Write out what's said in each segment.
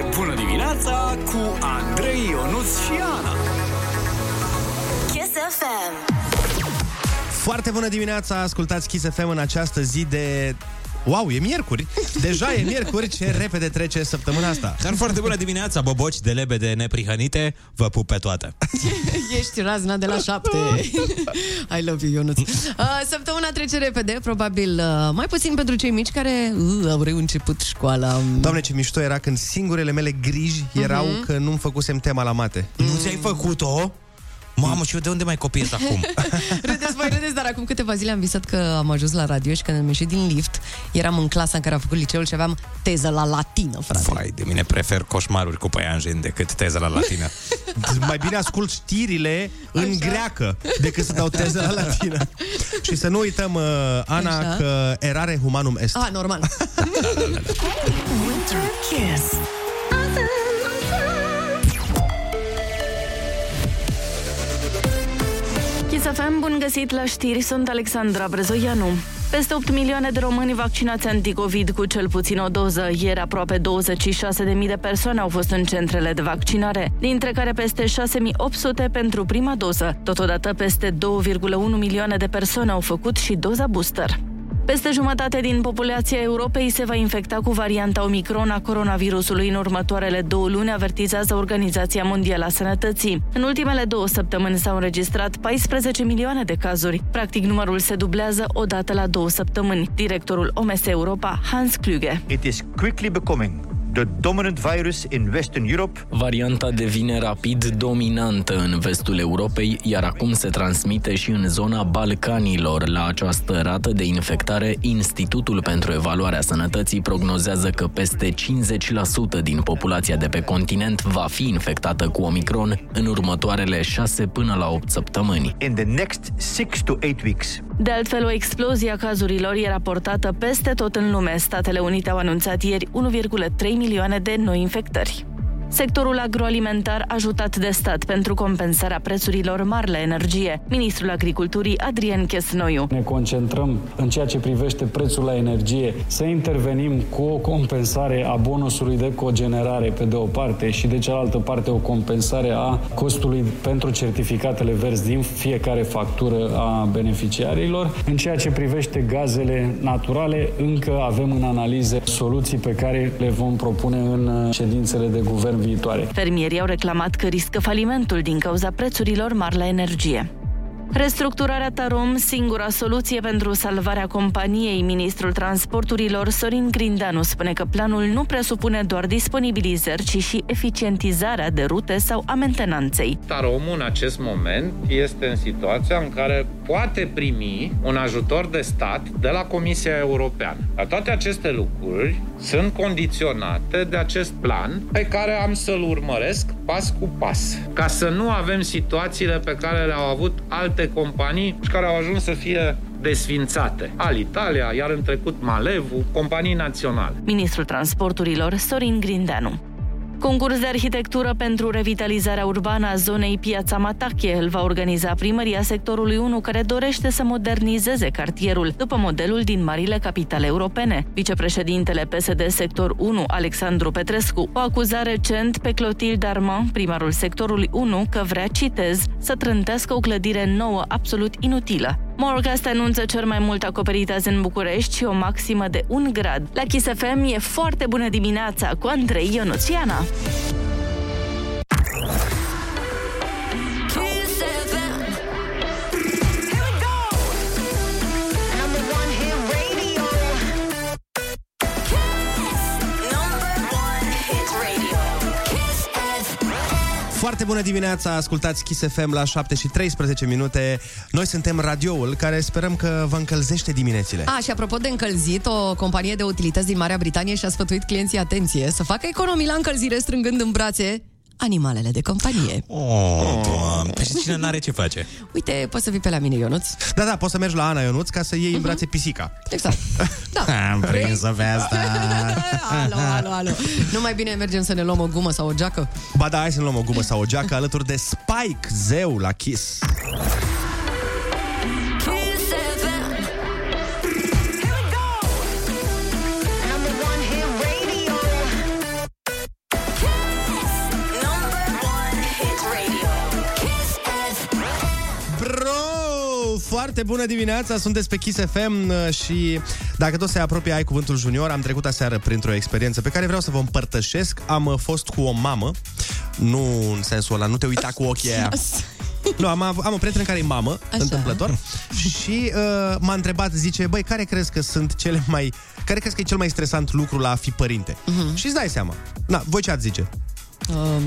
de bună dimineața cu Andrei Ionuț și Ana. Kiss FM. Foarte bună dimineața, ascultați Kiss FM în această zi de... Wow, e miercuri! Deja e miercuri, ce repede trece săptămâna asta. Dar foarte bună dimineața, boboci de lebede neprihănite, vă pup pe toate. Ești razna de la șapte. I love you, Ionuț. Uh, săptămâna trece repede, probabil uh, mai puțin pentru cei mici care uh, au reînceput școala. Doamne, ce mișto era când singurele mele griji erau Mhm. că nu-mi făcusem tema la mate. Nu ți-ai făcut-o? Mamă, și eu de unde mai copiez acum? Râdeți, voi râdeți, dar acum câteva zile am visat că am ajuns la radio și când am ieșit din lift, eram în clasa în care am făcut liceul și aveam teză la latină, frate. Vai, de mine prefer coșmaruri cu păianjen decât teza la latină. Mai bine ascult știrile în greacă decât să dau teză la latină. și să nu uităm, uh, Ana, Așa. că erare humanum est. Ah, normal. Winter Kiss. Kiss FM, bun găsit la știri, sunt Alexandra Brezoianu. Peste 8 milioane de români vaccinați anticovid cu cel puțin o doză. Ieri aproape 26.000 de persoane au fost în centrele de vaccinare, dintre care peste 6.800 pentru prima doză. Totodată peste 2,1 milioane de persoane au făcut și doza booster. Peste jumătate din populația Europei se va infecta cu varianta Omicron a coronavirusului în următoarele două luni, avertizează Organizația Mondială a Sănătății. În ultimele două săptămâni s-au înregistrat 14 milioane de cazuri. Practic, numărul se dublează odată la două săptămâni. Directorul OMS Europa, Hans Kluge. It is quickly becoming the dominant virus in Western Europe. Varianta devine rapid dominantă în vestul Europei, iar acum se transmite și în zona Balcanilor. La această rată de infectare, Institutul pentru Evaluarea Sănătății prognozează că peste 50% din populația de pe continent va fi infectată cu Omicron în următoarele 6 până la 8 săptămâni. In the next six to eight weeks. De altfel, o explozie a cazurilor e raportată peste tot în lume. Statele Unite au anunțat ieri 1,3 milioane de noi infectări. Sectorul agroalimentar ajutat de stat pentru compensarea prețurilor mari la energie. Ministrul Agriculturii Adrian Chesnoiu. Ne concentrăm în ceea ce privește prețul la energie, să intervenim cu o compensare a bonusului de cogenerare pe de o parte și de cealaltă parte o compensare a costului pentru certificatele verzi din fiecare factură a beneficiarilor. În ceea ce privește gazele naturale, încă avem în analize soluții pe care le vom propune în ședințele de guvern viitoare. Fermierii au reclamat că riscă falimentul din cauza prețurilor mari la energie. Restructurarea Tarom, singura soluție pentru salvarea companiei. Ministrul Transporturilor Sorin Grindeanu spune că planul nu presupune doar disponibilizări, ci și eficientizarea de rute sau a mentenanței. Taromul în acest moment este în situația în care poate primi un ajutor de stat de la Comisia Europeană. Dar toate aceste lucruri sunt condiționate de acest plan pe care am să-l urmăresc pas cu pas. Ca să nu avem situațiile pe care le-au avut alte companii și care au ajuns să fie desfințate. Alitalia, iar în trecut Malevu, companii naționale. Ministrul Transporturilor Sorin Grindeanu. Concurs de arhitectură pentru revitalizarea urbană a zonei Piața Matache îl va organiza primăria sectorului 1 care dorește să modernizeze cartierul după modelul din marile capitale europene. Vicepreședintele PSD sector 1, Alexandru Petrescu, o acuzat recent pe Clotilde Armand, primarul sectorului 1, că vrea, citez, să trântească o clădire nouă absolut inutilă. Morgast anunță cel mai mult acoperit azi în București și o maximă de 1 grad. La Kiss FM e foarte bună dimineața cu Andrei Ionuțiana. Foarte bună dimineața, ascultați Kiss FM la 7 și 13 minute. Noi suntem radioul care sperăm că vă încălzește diminețile. A, și apropo de încălzit, o companie de utilități din Marea Britanie și-a sfătuit clienții atenție să facă economii la încălzire strângând în brațe animalele de companie. Oh, doamne, și cine n-are ce face? Uite, poți să vii pe la mine, Ionuț. Da, da, poți să mergi la Ana Ionuț ca să iei în brațe pisica. Exact. Da. Am prins-o pe asta. alo, alo, alo. Nu mai bine mergem să ne luăm o gumă sau o geacă? Ba da, hai să ne luăm o gumă sau o geacă alături de Spike, zeu la Kiss. Kiss Foarte bună dimineața, sunteți pe Kiss FM uh, și dacă tot se apropie ai cuvântul junior, am trecut aseară printr-o experiență pe care vreau să vă împărtășesc. Am uh, fost cu o mamă, nu în sensul ăla, nu te uita cu ochii aia. Nu, am, av- am o prietenă care e mamă, Așa. întâmplător, și uh, m-a întrebat, zice, băi, care crezi că sunt cele mai... Care crezi că e cel mai stresant lucru la a fi părinte? Uh-huh. Și îți dai seama. Na, voi ce ați zice? Uh,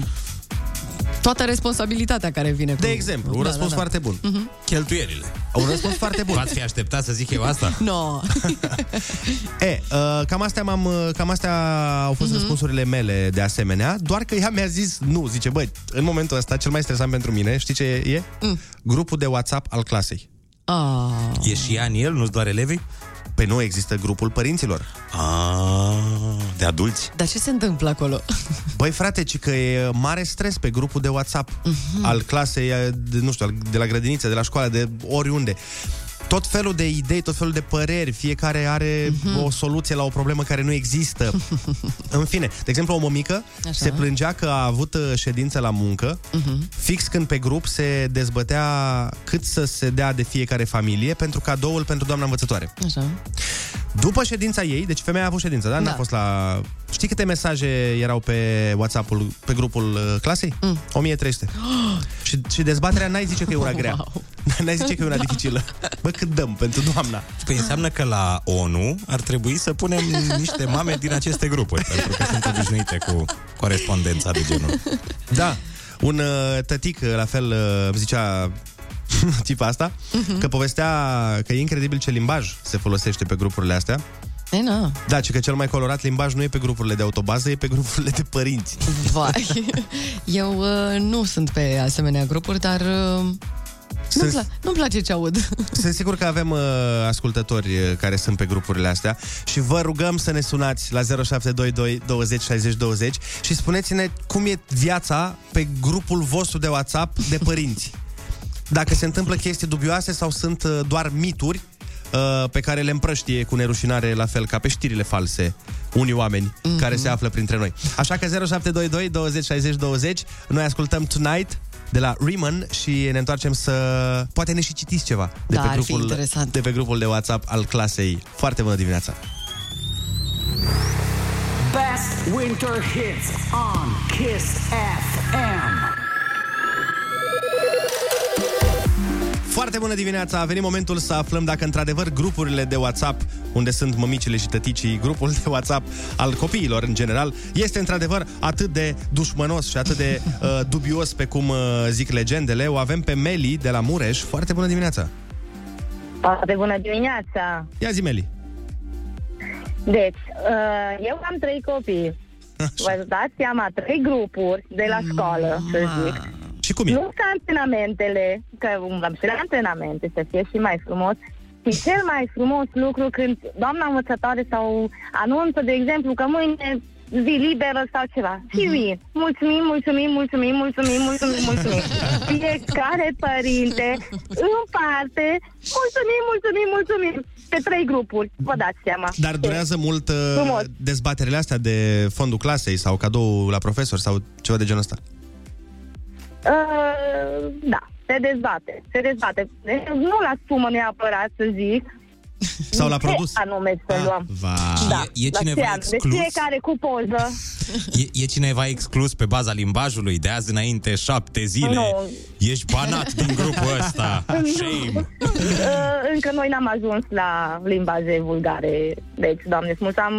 toată responsabilitatea care vine cu... De exemplu, un răspuns foarte bun. Uh-huh. Cheltuielile. Un răspuns foarte bun. V-ați fi așteptat să zic eu asta? No. E, uh, cam astea, m-am, uh, cam astea au fost uh-huh. răspunsurile mele de asemenea, doar că ea mi-a zis nu, zice, băi, în momentul ăsta cel mai stresant pentru mine, știi ce e? Mm. Grupul de WhatsApp al clasei. Ah. E și ea în el, nu-ți doar elevii? Păi nu există grupul părinților. Ah, de adulți. Dar ce se întâmplă acolo? Băi, frate, ci că e mare stres pe grupul de WhatsApp uh-huh. al clasei, de, nu știu, al- de la grădiniță, de la școală, de oriunde. Tot felul de idei, tot felul de păreri, fiecare are uh-huh. o soluție la o problemă care nu există. În fine, de exemplu, o mămică Așa. se plângea că a avut uh, ședință la muncă, Mhm. fix când pe grup se dezbătea cât să se dea de fiecare familie pentru cadoul pentru doamna învățătoare. Așa. După ședința ei, deci femeia a avut ședință, da? N-a Da. fost la... Știi câte mesaje erau pe WhatsApp-ul, pe grupul uh, clasei? Mm. 1300. și, și dezbaterea n-ai zice că e una grea. Wow. N-ai zice că e una dificilă. Bă, cât dăm pentru doamna? Păi înseamnă că la ONU ar trebui să punem niște mame din aceste grupuri, pentru că sunt obișnuite cu corespondența de genul. Da. Un uh, tătic, uh, la fel, uh, îmi zicea tipa asta, uh-huh. că povestea că e incredibil ce limbaj se folosește pe grupurile astea. E, na. Da, ci că cel mai colorat limbaj nu e pe grupurile de autobază, e pe grupurile de părinți. Vai. Eu uh, nu sunt pe asemenea grupuri, dar uh, nu-mi, Sunt- pla- nu-mi place ce aud. Sunt sigur că avem uh, ascultători uh, care sunt pe grupurile astea și vă rugăm să ne sunați la 0722 20 60 20 și spuneți-ne cum e viața pe grupul vostru de WhatsApp de părinți. Dacă se întâmplă chestii dubioase sau sunt uh, doar mituri uh, pe care le împrăștie cu nerușinare, la fel ca pe știrile false, unii oameni mm-hmm. care se află printre noi. Așa că 0722 20 60 20, noi ascultăm Tonight de la Riemann și ne întoarcem să... Poate ne și citiți ceva de, Da, pe ar fi grupul, interesant. de pe grupul de WhatsApp al clasei. Foarte bună dimineața! Best winter hits on Kiss FM. Foarte bună dimineața! A venit momentul să aflăm dacă într-adevăr grupurile de WhatsApp, unde sunt mămicile și tăticii, grupul de WhatsApp al copiilor în general, este într-adevăr atât de dușmănos și atât de uh, dubios pe cum uh, zic legendele. O avem pe Meli de la Mureș. Foarte bună dimineața! Foarte bună dimineața! Ia zi, Meli! Deci, uh, eu am trei copii. Vă dați seama, trei grupuri de la școală, să zic. Și cum e? Nu ca antrenamentele, că am și la antrenamente, să fie și mai frumos, și cel mai frumos lucru când doamna învățătoare sau anunță, de exemplu, că mâine zi liberă sau ceva. Și vin. Mulțumim, mulțumim, mulțumim, mulțumim, mulțumim, mulțumim. Fiecare părinte în parte, mulțumim, mulțumim, mulțumim. Pe trei grupuri, vă dați seama. Dar durează mult uh, Frumos. dezbaterile astea de fondul clasei sau cadou la profesor sau ceva de genul ăsta. Uh, da, se dezbate, se dezbate. Deci, Nu la sumă neapărat să zic. Sau la ce produs. anume să luăm. Va. Da, E- e la cineva ce anume. Deci exclus? fiecare cu poză. E, e cineva exclus pe baza limbajului de azi înainte șapte zile? Nu. Ești banat din grupul ăsta. Shame. Uh, încă noi n-am ajuns la limbaje vulgare. Deci, doamne smult, am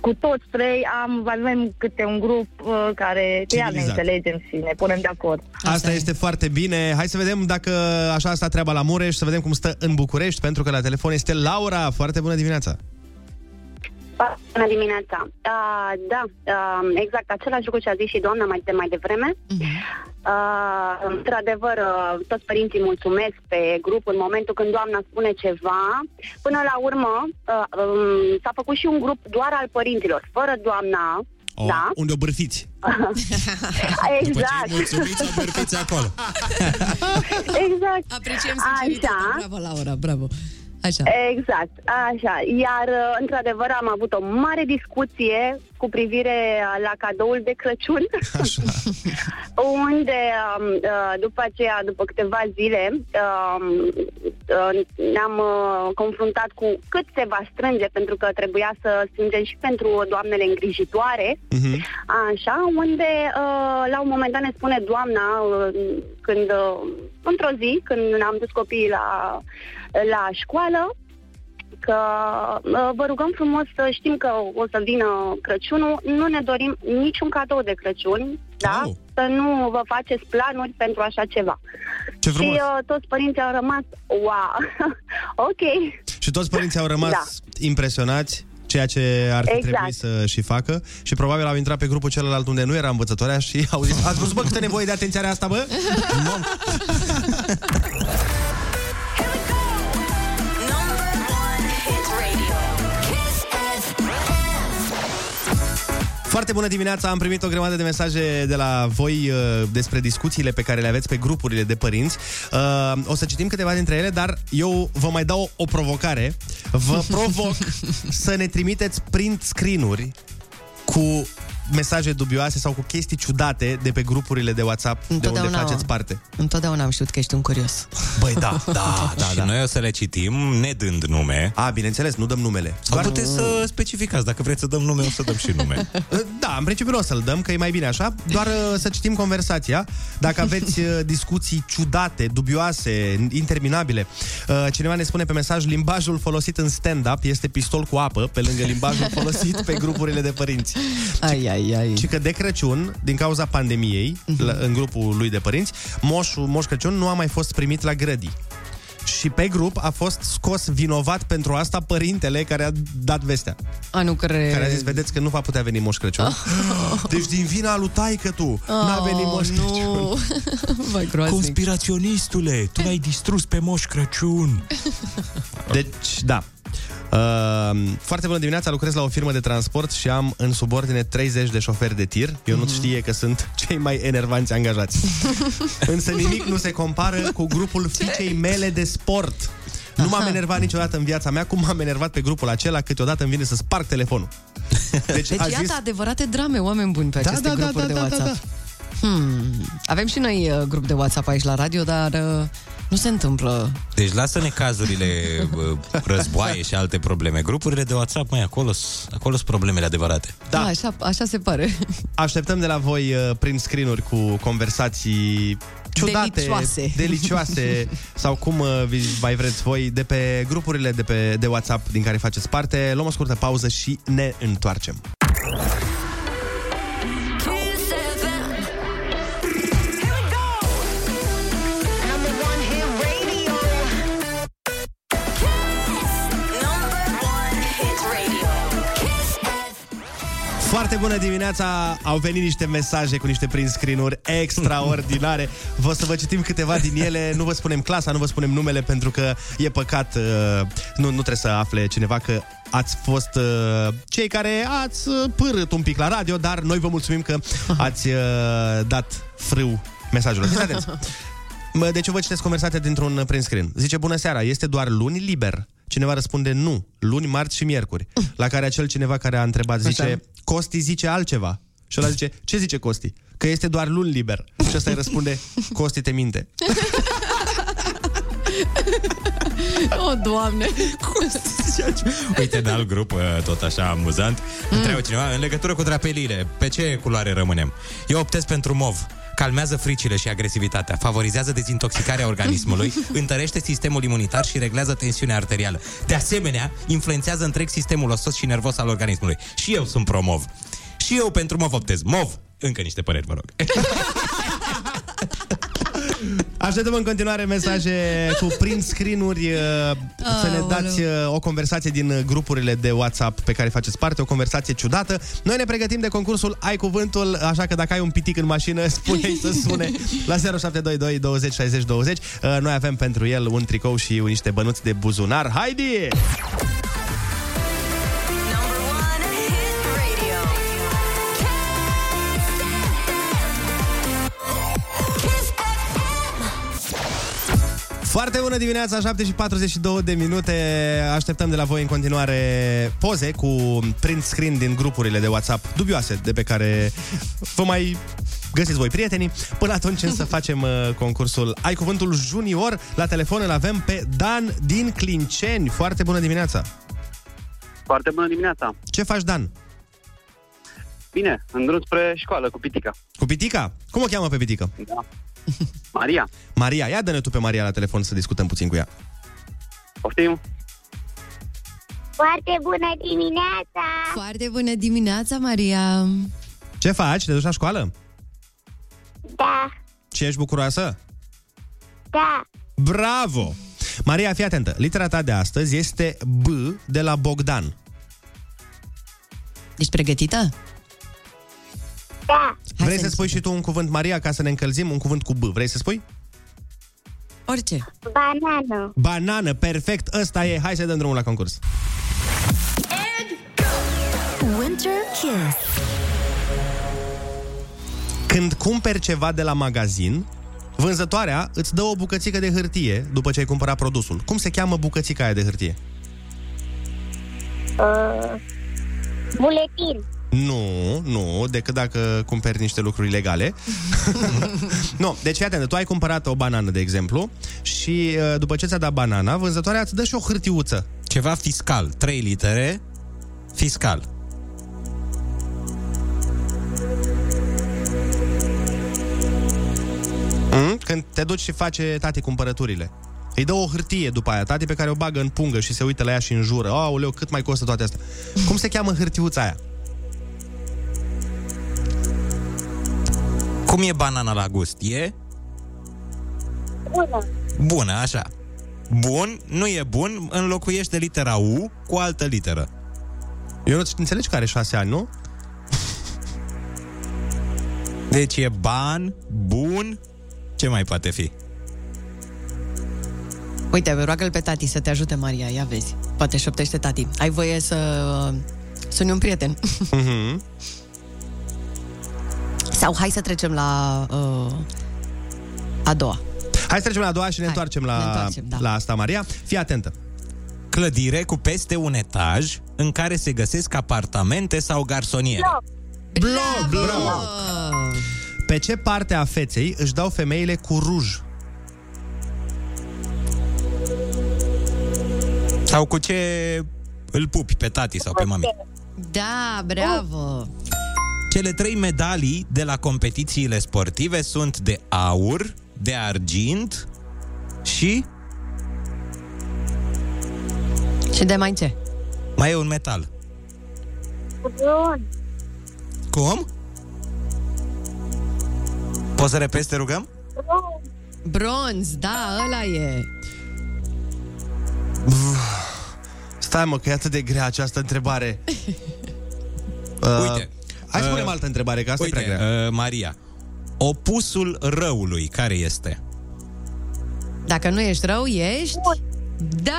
cu toți trei am, avem câte un grup uh, care chiar ne Civilizat. înțelegem și ne punem de acord. Asta este foarte bine. Hai să vedem dacă așa sta treaba la Mureș, să vedem cum stă în București, pentru că la telefon este Laura. Foarte bună dimineața! Bună dimineața! Uh, da, uh, exact același lucru ce a zis și doamna mai, de mai devreme. Uh, într-adevăr, uh, toți părinții mulțumesc pe grup în momentul când doamna spune ceva. Până la urmă, uh, um, s-a făcut și un grup doar al părinților, fără doamna. Oh, Da? Unde o bârfiți. exact. Mulțumiți, o bărfiți acolo. exact. Apreciem sinceritatea. Așa. Bravo, Laura, bravo. Așa. Exact, așa. Iar, uh, într-adevăr, am avut o mare discuție cu privire la cadoul de Crăciun, Așa. unde um, uh, după aceea, după câteva zile, um, uh, ne-am uh, confruntat cu cât se va strânge, pentru că trebuia să strângem și pentru doamnele îngrijitoare, Mhm. Așa, unde uh, la un moment dat ne spune doamna, uh, când, uh, într-o zi, când am dus copiii la, la școală, că uh, vă rugăm frumos să știm că o să vină Crăciunul, nu ne dorim niciun cadou de Crăciun, da? Oh. Să nu vă faceți planuri pentru așa ceva. Ce și frumos. uh, toți părinții au rămas, wow, ok. Și toți părinții au rămas Da. impresionați ceea ce ar fi Exact. trebuit să și facă și probabil au intrat pe grupul celălalt unde nu era învățătoarea și au zis, ați văzut bă câtă nevoie de atenție are asta, bă? Foarte bună dimineața, am primit o grămadă de mesaje de la voi uh, despre discuțiile pe care le aveți pe grupurile de părinți. Uh, o să citim câteva dintre ele, dar eu vă mai dau o, o provocare. Vă provoc să ne trimiteți print screen-uri cu mesaje dubioase sau cu chestii ciudate de pe grupurile de WhatsApp de unde Întotdeauna- faceți parte. Întotdeauna am știut că ești un curios. Băi, da, da, da, și da. noi o să le citim nedând nume. A, bineînțeles, nu dăm numele. Sau puteți să specificați, dacă vreți să dăm nume, o să dăm și nume. Da, în principiu nu o să-l dăm, că e mai bine așa, doar uh, să citim conversația. Dacă aveți uh, discuții ciudate, dubioase, interminabile. Uh, Cineva ne spune pe mesaj, limbajul folosit în stand-up este pistol cu apă, pe lângă limbajul folosit pe grupurile de părinți. Ai, ai, ai. Și că de Crăciun, din cauza pandemiei, Mhm. la, în grupul lui de părinți, moșul, Moș Crăciun nu a mai fost primit la grădii. Și pe grup a fost scos vinovat pentru asta părintele care a dat vestea. A, nu cred. Care a zis, vedeți că nu va putea veni Moș Crăciun. Deci din vina lui taică tu n-a venit Moș Crăciun. Oh, nu. Vai, groaznic. Conspiraționistule, tu l-ai distrus pe Moș Crăciun. Deci, da. Uh, foarte bună dimineața, lucrez la o firmă de transport și am în subordine 30 de șoferi de tir. Eu nu știe că sunt cei mai enervanți angajați. Însă nimic nu se compară cu grupul fiicei mele de sport. Nu m-am enervat niciodată în viața mea cum m-am enervat pe grupul acela câteodată îmi vine să sparg telefonul. Deci, Deci a iată zis, adevărate drame, oameni buni pe Da, aceste da, da, grupuri da, de da, da, WhatsApp. Hmm. Avem și noi uh, grup de WhatsApp aici la radio, dar uh, nu se întâmplă. Deci lasă-ne cazurile bă, războaie și alte probleme. Grupurile de WhatsApp, mai acolo acolo sunt problemele adevărate. Da. A, așa, așa se pare. Așteptăm de la voi uh, prin screen cu conversații ciudate, Delicioase. delicioase sau cum uh, vi- mai vreți voi, de pe grupurile de, pe, de WhatsApp din care faceți parte. Luăm o scurtă pauză și ne întoarcem. Foarte bună dimineața! Au venit niște mesaje cu niște prin screen-uri extraordinare. Vă să vă citim câteva din ele. Nu vă spunem clasa, nu vă spunem numele pentru că e păcat. uh, Nu, nu trebuie să afle cineva că ați fost uh, cei care ați uh, pârât un pic la radio, dar noi vă mulțumim că ați uh, dat frâu mesajul. Fiți atenți! Mă, Deci eu vă citesc conversația dintr-un uh, print screen. Zice, bună seara, este doar luni liber? Cineva răspunde, nu, luni, marți și miercuri. La care acel cineva care a întrebat zice, Așa. Costi zice altceva. Și ăla zice, ce zice Costi? Că este doar luni liber. Și ăsta îi răspunde, Costi te minte. O, oh, Doamne! Uite, în alt grup, uh, tot așa amuzant, mm. întreabă cineva, în legătură cu drapeliile, pe ce culoare rămânem? Eu optez pentru mov. Calmează fricile și agresivitatea, favorizează dezintoxicarea organismului, întărește sistemul imunitar și reglează tensiunea arterială. De asemenea, influențează întreg sistemul osos și nervos al organismului. Și eu sunt pro-mov. Și eu pentru mov optez. Mov! Încă niște păreri, vă rog. Așteptăm în continuare mesaje cu print screen-uri uh, Să ne dați uh, o conversație din uh, grupurile de WhatsApp Pe care faceți parte, o conversație ciudată. Noi ne pregătim de concursul Ai Cuvântul Așa că dacă ai un pitic în mașină Spune-i să sune la 0722 20 60 20 Uh, Noi avem pentru el un tricou și niște bănuți de buzunar. Haide! Foarte bună dimineața, 7 și 42 de minute. Așteptăm de la voi în continuare poze cu print screen din grupurile de WhatsApp dubioase de pe care vă mai găsiți voi prietenii. Până atunci însă facem uh, concursul Ai Cuvântul Junior. La telefon îl avem pe Dan din Clinceni. Foarte bună dimineața! Foarte bună dimineața! Ce faci, Dan? Bine, în drum spre școală cu pitica. Cu Pitica? Cum o cheamă pe Pitică? Da. Maria, Maria. Ia dă-ne tu pe Maria la telefon să discutăm puțin cu ea. poftim? Foarte bună dimineața! Foarte bună dimineața, Maria! Ce faci? Te duci la școală? Da, Și ești bucuroasă? da, Bravo! Maria, fii atentă. Litera ta de astăzi este B de la Bogdan. Ești pregătită? Da. Vrei să spui și tu un cuvânt, Maria, ca să ne încălzim? Un cuvânt cu B. Vrei să spui? Orice. Banană. Banană, perfect, ăsta e. Hai să dăm drumul la concurs. Winter Kiss. Când cumperi ceva de la magazin, vânzătoarea îți dă o bucățică de hârtie după ce ai cumpărat produsul. Cum se cheamă bucățica aia de hârtie? Uh, buletin. Nu, nu, decât dacă cumperi niște lucruri legale. nu, deci fii atent, tu ai cumpărat o banană, de exemplu, și uh, după ce ți-a dat banana, vânzătoarea îți dă și o hârtiuță. Ceva fiscal, 3 litere, fiscal. Mm? Când te duci și face tati cumpărăturile. Îi dă o hârtie după aia, tati, pe care o bagă în pungă și se uită la ea și înjură. Aoleu, cât mai costă toate astea? Cum se cheamă hârtiuța aia? Cum e banana la gust? E Bună. bună, așa. Bun, nu e bun, înlocuiește litera U cu altă literă. Eu nu înțelegi că are șase ani, nu? Deci e ban, bun, ce mai poate fi? Uite, roagă-l pe tati să te ajute, Maria, ia vezi. Poate șoptește tati. Ai voie să suni un prieten. Mhm. Sau hai să trecem la uh, a doua. Hai să trecem la a doua și ne Hai, întoarcem la, ne întoarcem, da. la asta, Maria. Fii atentă. Clădire cu peste un etaj în care se găsesc apartamente sau garsoniere. Bloc, bloc. Pe ce parte a feței își dau femeile cu ruj? Sau cu ce îl pupi pe tati sau pe mami. Da, bravo! Cele trei medalii de la competițiile sportive sunt de aur, de argint și Și de mai ce? mai e un metal. Bun. Cum? Poți să repezi, te rugăm? Bronz, da, ăla e. Stai mă, că e atât de grea această întrebare. Uite. Hai să uh, punem altă întrebare, că asta uite, e prea grea. Uh, Maria, opusul răului, care este? Dacă nu ești rău, ești... Da!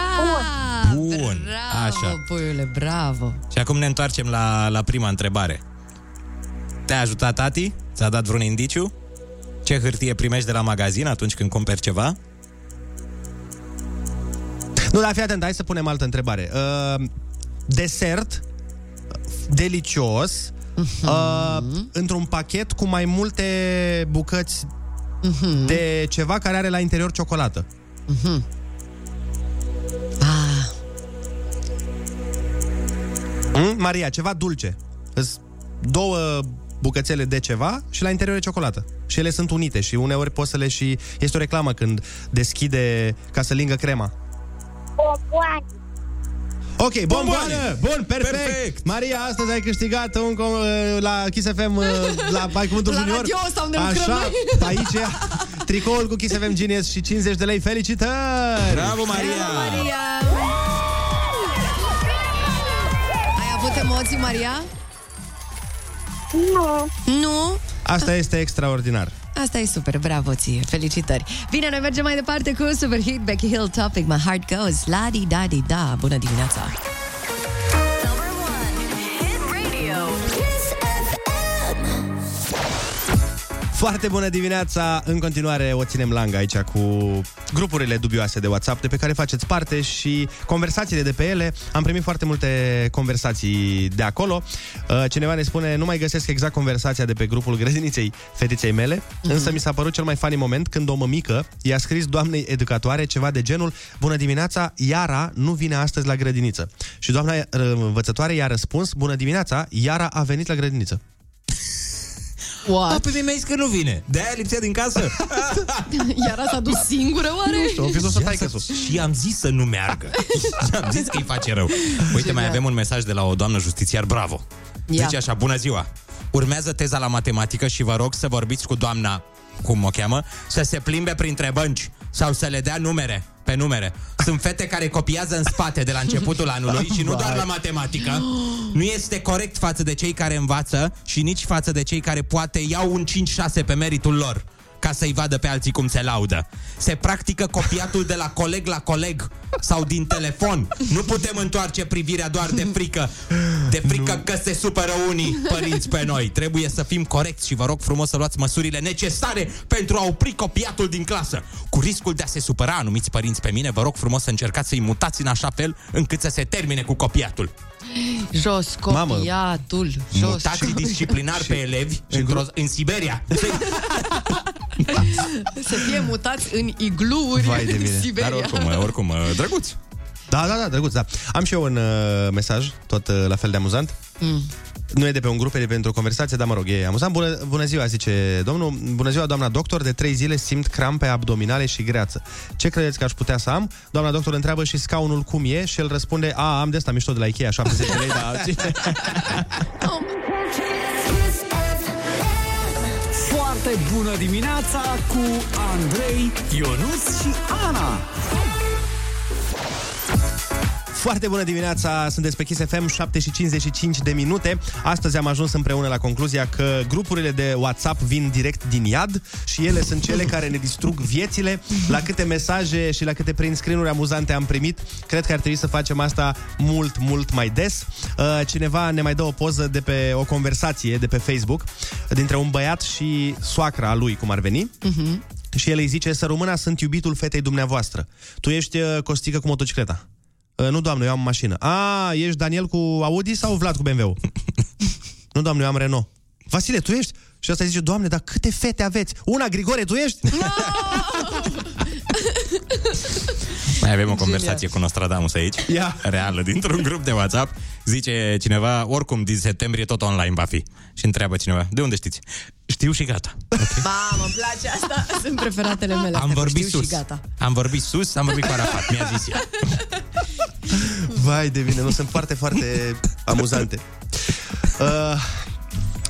Bun, Bravo, așa. puiule, bravo! Și acum ne întoarcem la, la prima întrebare. Te-a ajutat tati? Ți-a dat vreun indiciu? Ce hârtie primești de la magazin atunci când cumperi ceva? Nu, dar fii atent, hai să punem altă întrebare. Uh, desert delicios uh, într-un pachet cu mai multe bucăți de ceva care are la interior ciocolată. Ah, Mm? Maria, ceva dulce. Îs două bucățele de ceva și la interior e ciocolată. Și ele sunt unite și uneori poți să le și... Este o reclamă când deschide ca să lingă crema. Bomboane. Ok, bomboană! Bun, perfect. perfect! Maria, astăzi ai câștigat un com- la Kiss FM, uh, la Ai Cuvântul La Junior. radio ăsta unde lucrăm Așa, noi. aici e tricoul cu Kiss FM Genius și 50 de lei. Felicitări! Bravo, Maria! Maria! Ai avut emoții, Maria? Nu. Nu? Asta este extraordinar. Asta e super, bravo ție, felicitări. Bine, noi mergem mai departe cu Super Hit, Becky Hill Topic, My Heart Goes, la di da di da. Bună dimineața! Foarte bună dimineața! În continuare o ținem langa aici cu grupurile dubioase de WhatsApp de pe care faceți parte și conversațiile de pe ele. Am primit foarte multe conversații de acolo. Uh, Cineva ne spune, nu mai găsesc exact conversația de pe grupul grădiniței fetiței mele, Mhm. însă mi s-a părut cel mai funny moment când o mămică i-a scris doamnei educatoare ceva de genul Bună dimineața, Iara nu vine astăzi la grădiniță. Și doamna uh, învățătoare i-a răspuns Bună dimineața, Iara a venit la grădiniță. What? Da, pe mine mi-ai zis că nu vine. De-aia lipsea din casă. Iar s-a dus singură, oare? Nu știu, o fi dus să Ia taică să- Și am zis să nu meargă. Și am zis că îi face rău. Uite, mai avem un mesaj de la o doamnă justițiar, bravo. Ia. Zice așa, bună ziua. Urmează teza la matematică și vă rog să vorbiți cu doamna, cum o cheamă, să se plimbe printre bănci sau să le dea numere pe numere. Sunt fete care copiază în spate de la începutul anului și nu doar la matematică. Nu este corect față de cei care învață și nici față de cei care poate iau un 5-6 pe meritul lor ca să-i vadă pe alții cum se laudă. Se practică copiatul de la coleg la coleg sau din telefon. Nu putem întoarce privirea doar de frică. De frică nu. că se supără unii părinți pe noi. Trebuie să fim corecți și vă rog frumos să luați măsurile necesare pentru a opri copiatul din clasă. Cu riscul de a se supăra anumiți părinți pe mine, vă rog frumos să încercați să-i mutați în așa fel încât să se termine cu copiatul. Jos copiatul. Jos. Mutați disciplinar pe elevi într-o, în Siberia. Să fie mutați în igluuri Vai de în mine. Siberia. Dar oricum, oricum, drăguț. Da, da, da, drăguț, da. Am și eu un uh, mesaj, tot uh, la fel de amuzant. Mm. Nu e de pe un grup, e de pe într-o conversație, dar mă rog, e amuzant. Bună, bună ziua, zice domnul. Bună ziua, doamna doctor. De trei zile simt crampe abdominale și greață. Ce credeți că aș putea să am? Doamna doctor întreabă și scaunul cum e și el răspunde, a, am de asta mișto de la Ikea, 70 de lei, dar... Foarte bună dimineața cu Andrei, Ionus și Ana. Foarte bună dimineața, sunteți pe Kiss FM, 7 și 55 de minute. Astăzi am ajuns împreună la concluzia că grupurile de WhatsApp vin direct din iad și ele sunt cele care ne distrug viețile. La câte mesaje și la câte prin screen amuzante am primit, cred că ar trebui să facem asta mult, mult mai des. Uh, Cineva ne mai dă o poză de pe o conversație de pe Facebook dintre un băiat și soacra lui, cum ar veni. Mhm. Și el îi zice, să rămână sunt iubitul fetei dumneavoastră. Tu ești uh, costică cu motocicleta. Uh, nu, doamne, eu am mașină. A, ești Daniel cu Audi sau Vlad cu BMW? nu, doamne, eu am Renault. Vasile, tu ești? Și asta zice, doamne, dar câte fete aveți? Una, Grigore, tu ești? Mai avem o conversație cu Nostradamus aici, Ia. reală, dintr-un grup de WhatsApp. Zice cineva, oricum din septembrie tot online va fi. Și întreabă cineva, de unde știți? Știu și gata. Mamă, îmi place asta. Sunt preferatele mele. Am astea, vorbit știu sus. Și gata. Am vorbit sus, am vorbit cu Arafat, mi-a zis el. Vai de mine, nu sunt foarte, foarte amuzante. Uh,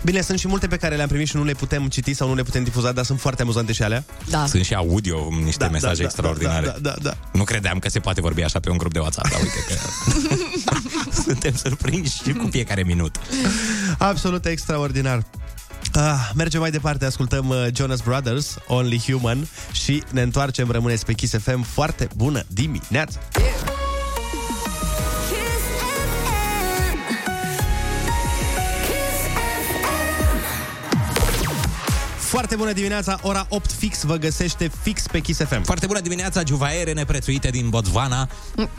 bine, sunt și multe pe care le-am primit și nu le putem citi sau nu le putem difuza, dar sunt foarte amuzante și alea. Da. Sunt și audio, niște Da, mesaje da, da, extraordinare. da, da, da, da. Nu credeam că se poate vorbi așa pe un grup de WhatsApp, dar uite că suntem surprinși și cu fiecare minut. Absolut extraordinar. Ah, mergem mai departe, ascultăm uh, Jonas Brothers, Only Human și ne întoarcem, rămâneți pe Kiss FM. Foarte bună dimineața! Foarte bună dimineața, ora 8 fix vă găsește fix pe Kiss FM. Foarte bună dimineața, juvaere neprețuite din Botswana,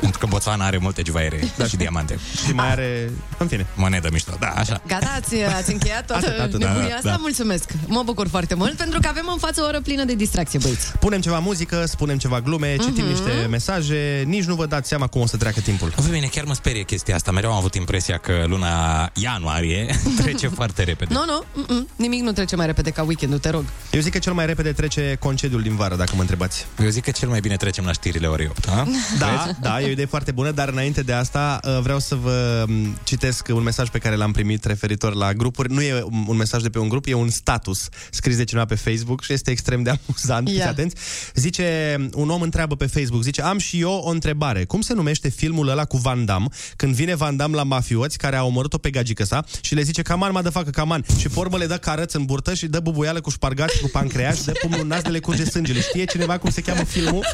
pentru că Botswana are multe juvaere da. și diamante. Și mai are, în fine. Monedă mișto, da, așa. Gata, ați, ați încheiat toată Atât, atât, nebunia da, asta? da. Mulțumesc! Mă bucur foarte mult pentru că avem în față o oră plină de distracție, băieți. Punem ceva muzică, spunem ceva glume, citim Mhm. niște mesaje, nici nu vă dați seama cum o să treacă timpul. Pe mine chiar mă sperie chestia asta. Mereu am avut impresia că luna ianuarie trece foarte repede. Nu, nu, mm-mm, nimic nu trece mai repede ca weekendul, te rog. Eu zic că cel mai repede trece concediul din vară, dacă mă întrebați. Eu zic că cel mai bine trecem la știrile ori 8, ha? Da, da, e o idee foarte bună, dar înainte de asta uh, vreau să vă m, citesc un mesaj pe care l-am primit referitor la grupuri. Nu e un un mesaj de pe un grup, e un status scris de cineva pe Facebook și este extrem de amuzant. Fiți Ia. atenți. Zice, un om întreabă pe Facebook, zice, am și eu o întrebare. Cum se numește filmul ăla cu Van Damme, când vine Van Damme la mafioți care au omorât-o pe gagică sa și le zice, caman, mă, de facă, caman. Și pe urmă le dă carăț în burtă și dă bubuială cu șpargat și cu pancreas și dă pumnul în nas de le curge sângele. Știe cineva cum se cheamă filmul?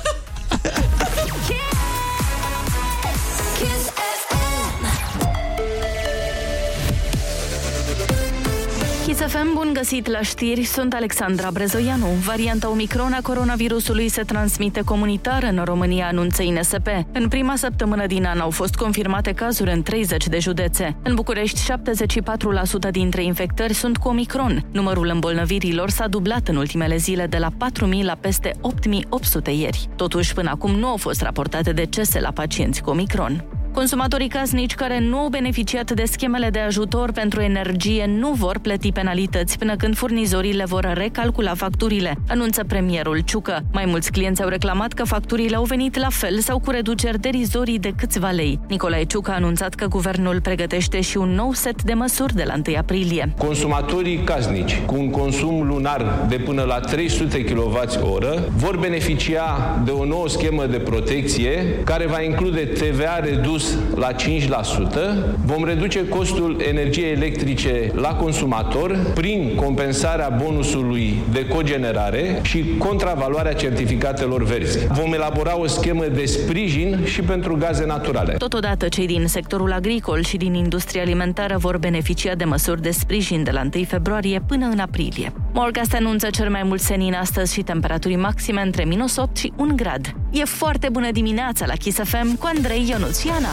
Kiss FM, bun găsit la știri, sunt Alexandra Brezoianu. Varianta Omicron a coronavirusului se transmite comunitar în România, anunță INSP. În prima săptămână din an au fost confirmate cazuri în 30 de județe. În București, 74% dintre infectări sunt cu Omicron. Numărul îmbolnăvirilor s-a dublat în ultimele zile de la 4.000 la peste 8.800 ieri. Totuși, până acum nu au fost raportate decese la pacienți cu Omicron. Consumatorii casnici care nu au beneficiat de schemele de ajutor pentru energie nu vor plăti penalități până când furnizorii le vor recalcula facturile, anunță premierul Ciucă. Mai mulți clienți au reclamat că facturile au venit la fel sau cu reduceri derizorii de câțiva lei. Nicolae Ciucă a anunțat că guvernul pregătește și un nou set de măsuri de la 1 aprilie. Consumatorii casnici cu un consum lunar de până la 300 kWh vor beneficia de o nouă schemă de protecție care va include TVA redus la 5%. Vom reduce costul energiei electrice la consumator prin compensarea bonusului de cogenerare și contravaloarea certificatelor verzi. Vom elabora o schemă de sprijin și pentru gaze naturale. Totodată, cei din sectorul agricol și din industria alimentară vor beneficia de măsuri de sprijin de la 1 februarie până în aprilie. Morgast anunță cel mai mult senin astăzi și temperaturi maxime între minus 8 și 1 grad. E foarte bună dimineața la Kiss FM cu Andrei Ionuțiana.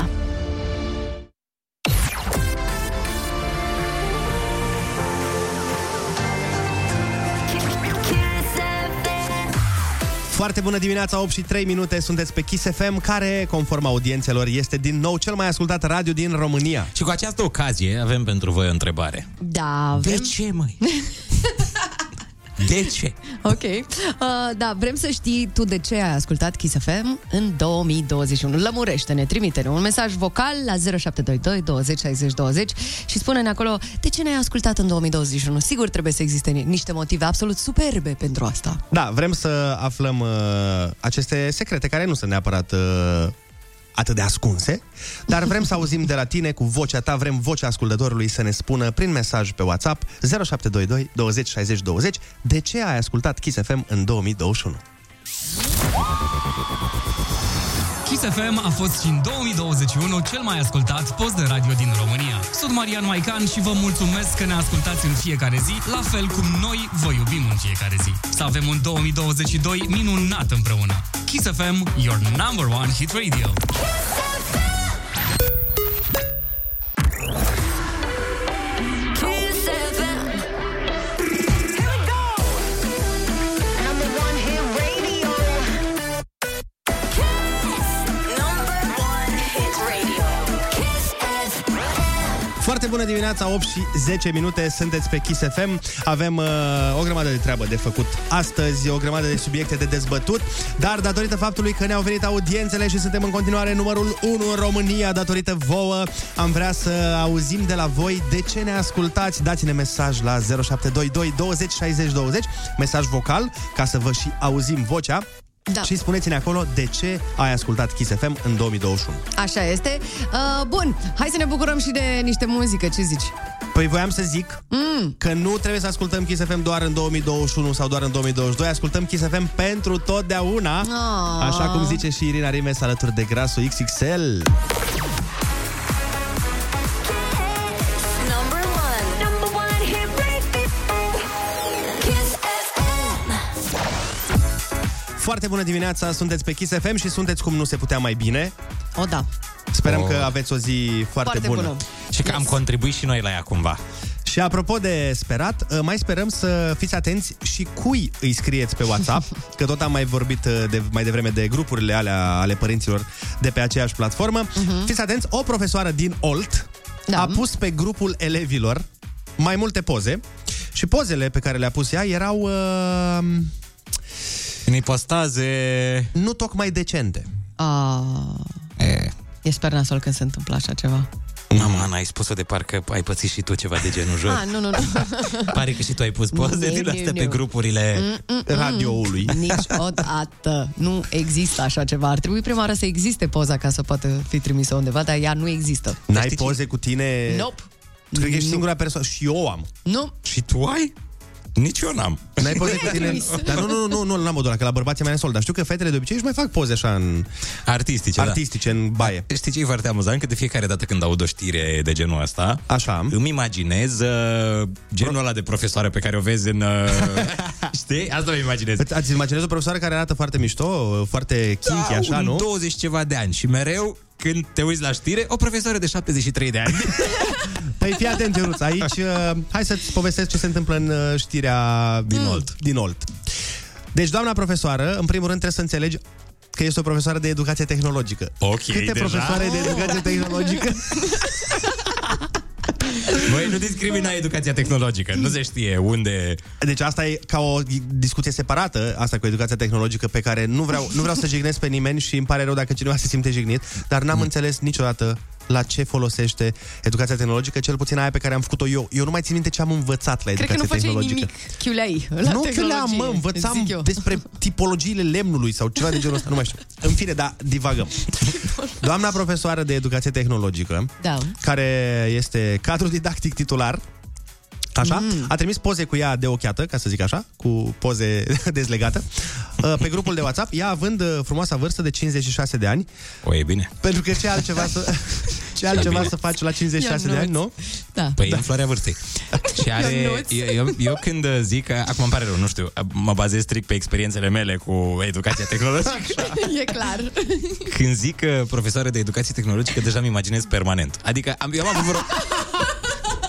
Foarte bună dimineața, 8 și 3 minute, sunteți pe Kiss FM, care, conform audiențelor, este din nou cel mai ascultat radio din România. Și cu această ocazie avem pentru voi o întrebare. Da, De vrem... ce, măi? De ce? Ok. Uh, da, vrem să știi tu de ce ai ascultat Kiss FM în 2021. Lămurește-ne, trimite-ne un mesaj vocal la 0722 20 60 20 și spune-ne acolo de ce ne-ai ascultat în 2021. Sigur trebuie să existe ni- niște motive absolut superbe pentru asta. Da, vrem să aflăm uh, aceste secrete care nu sunt neapărat uh, atât de ascunse, dar vrem să auzim de la tine cu vocea ta, vrem vocea ascultătorului să ne spună prin mesaj pe WhatsApp 0722 20 60 20 de ce ai ascultat Kiss FM în 2021. Kiss FM a fost și în 2021 cel mai ascultat post de radio din România. Sunt Marian Maican și vă mulțumesc că ne ascultați în fiecare zi, la fel cum noi vă iubim în fiecare zi. Să avem un 2022 minunat împreună. Kiss FM, your number one hit radio. Kiss Foarte bună dimineața, 8 și 10 minute, sunteți pe Kiss FM. Avem uh, o grămadă de treabă de făcut astăzi, o grămadă de subiecte de dezbătut, dar datorită faptului că ne-au venit audiențele și suntem în continuare numărul 1 în România, datorită vouă, am vrea să auzim de la voi de ce ne ascultați. Dați-ne mesaj la 0722 20 60 20, mesaj vocal, ca să vă și auzim vocea. Da. Și spuneți-ne acolo de ce ai ascultat Kiss FM în 2021. Așa este. Uh, bun, hai să ne bucurăm și de niște muzică, ce zici? Păi voiam să zic mm. că nu trebuie să ascultăm Kiss FM doar în 2021 sau doar în 2022, ascultăm Kiss FM pentru totdeauna, Ah. așa cum zice și Irina Rimes alături de Grasul XXL. Foarte bună dimineața, sunteți pe Kiss FM și sunteți cum nu se putea mai bine. O, da. Sperăm Oh. că aveți o zi foarte, Foarte bună. bună. Și că am contribuit și noi la ea cumva. Și apropo de sperat, mai sperăm să fiți atenți și cui îi scrieți pe WhatsApp, că tot am mai vorbit uh, de, mai devreme de grupurile alea ale părinților de pe aceeași platformă. Uh-huh. Fiți atenți, o profesoară din Olt da. a pus pe grupul elevilor mai multe poze și pozele pe care le-a pus ea erau uh, În ipostaze... nu tocmai decente. A... E. E sper nasol când se întâmplă așa ceva. Mama, Ana, ai spus-o de parcă ai pățit și tu ceva de genul jur. Ah, nu, nu, nu. Pare că și tu ai pus poze Nu, din nu, astea nu. pe grupurile Mm, radioului. Niciodată. Nu există așa ceva. Ar trebui prima oară să existe poza ca să poată fi trimisă undeva, dar ea nu există. N-ai poze cu tine? Nope. Tu cred că ești Nu. singura persoană. Și eu am. Nu. Și tu ai? Nici eu n-am. N-ai poze cu tine? Dar nu, nu, nu, nu, nu la modul ăla, că la bărbații mai nasol, dar știu că fetele de obicei își mai fac poze așa în... Artistice, Artistice, în baie. Da. Știi ce e foarte amuzant? Că de fiecare dată când aud o știre de genul ăsta, Așa. îmi imaginez uh, genul ăla de profesoară pe care o vezi în... Uh, știi? Asta îmi imaginez. Îți- Ați imaginez o profesoară care arată foarte mișto, foarte kinky, așa, un nu? 20 ceva de ani și mereu când te uiți la știre, o profesoară de 73 de ani. Păi fii atent, Ionuț, aici uh, hai să-ți povestesc ce se întâmplă în uh, știrea din Olt. Din Olt. Deci, doamna profesoară, în primul rând trebuie să înțelegi că este o profesoară de educație tehnologică. Ok, Câte deja? profesoare de educație tehnologică? Băi, nu discrimina educația tehnologică. Nu se știe unde... Deci asta e ca o discuție separată, asta cu educația tehnologică, pe care nu vreau, nu vreau să jignesc pe nimeni și îmi pare rău dacă cineva se simte jignit, dar n-am înțeles niciodată la ce folosește educația tehnologică, cel puțin aia pe care am făcut-o eu. Eu nu mai țin minte ce am învățat la Cred educație că nu făceai tehnologică. nimic chiulei la nu tehnologie, chiuleam, mă, învățam zic eu. despre tipologiile lemnului sau ceva de genul ăsta, nu mai știu. În fine, da, divagăm. Doamna profesoară de educație tehnologică, Da. care este cadru didactic titular, Așa? Mm. A trimis poze cu ea de ochiată, ca să zic așa, cu poze dezlegată, uh, pe grupul de WhatsApp, ea având uh, frumoasa vârstă de 56 de ani. O, e bine. Pentru că ce altceva să, ce altceva să faci la 56 de ani, nu? Da. Păi da. în floarea vârstei. Și are, Ionuț. eu, eu, eu când zic, că- acum îmi pare rău, nu știu, mă bazez strict pe experiențele mele cu educația tehnologică. e clar. Când zic că profesoară de educație tehnologică, deja mi imaginez permanent. Adică am, eu am avut vreo...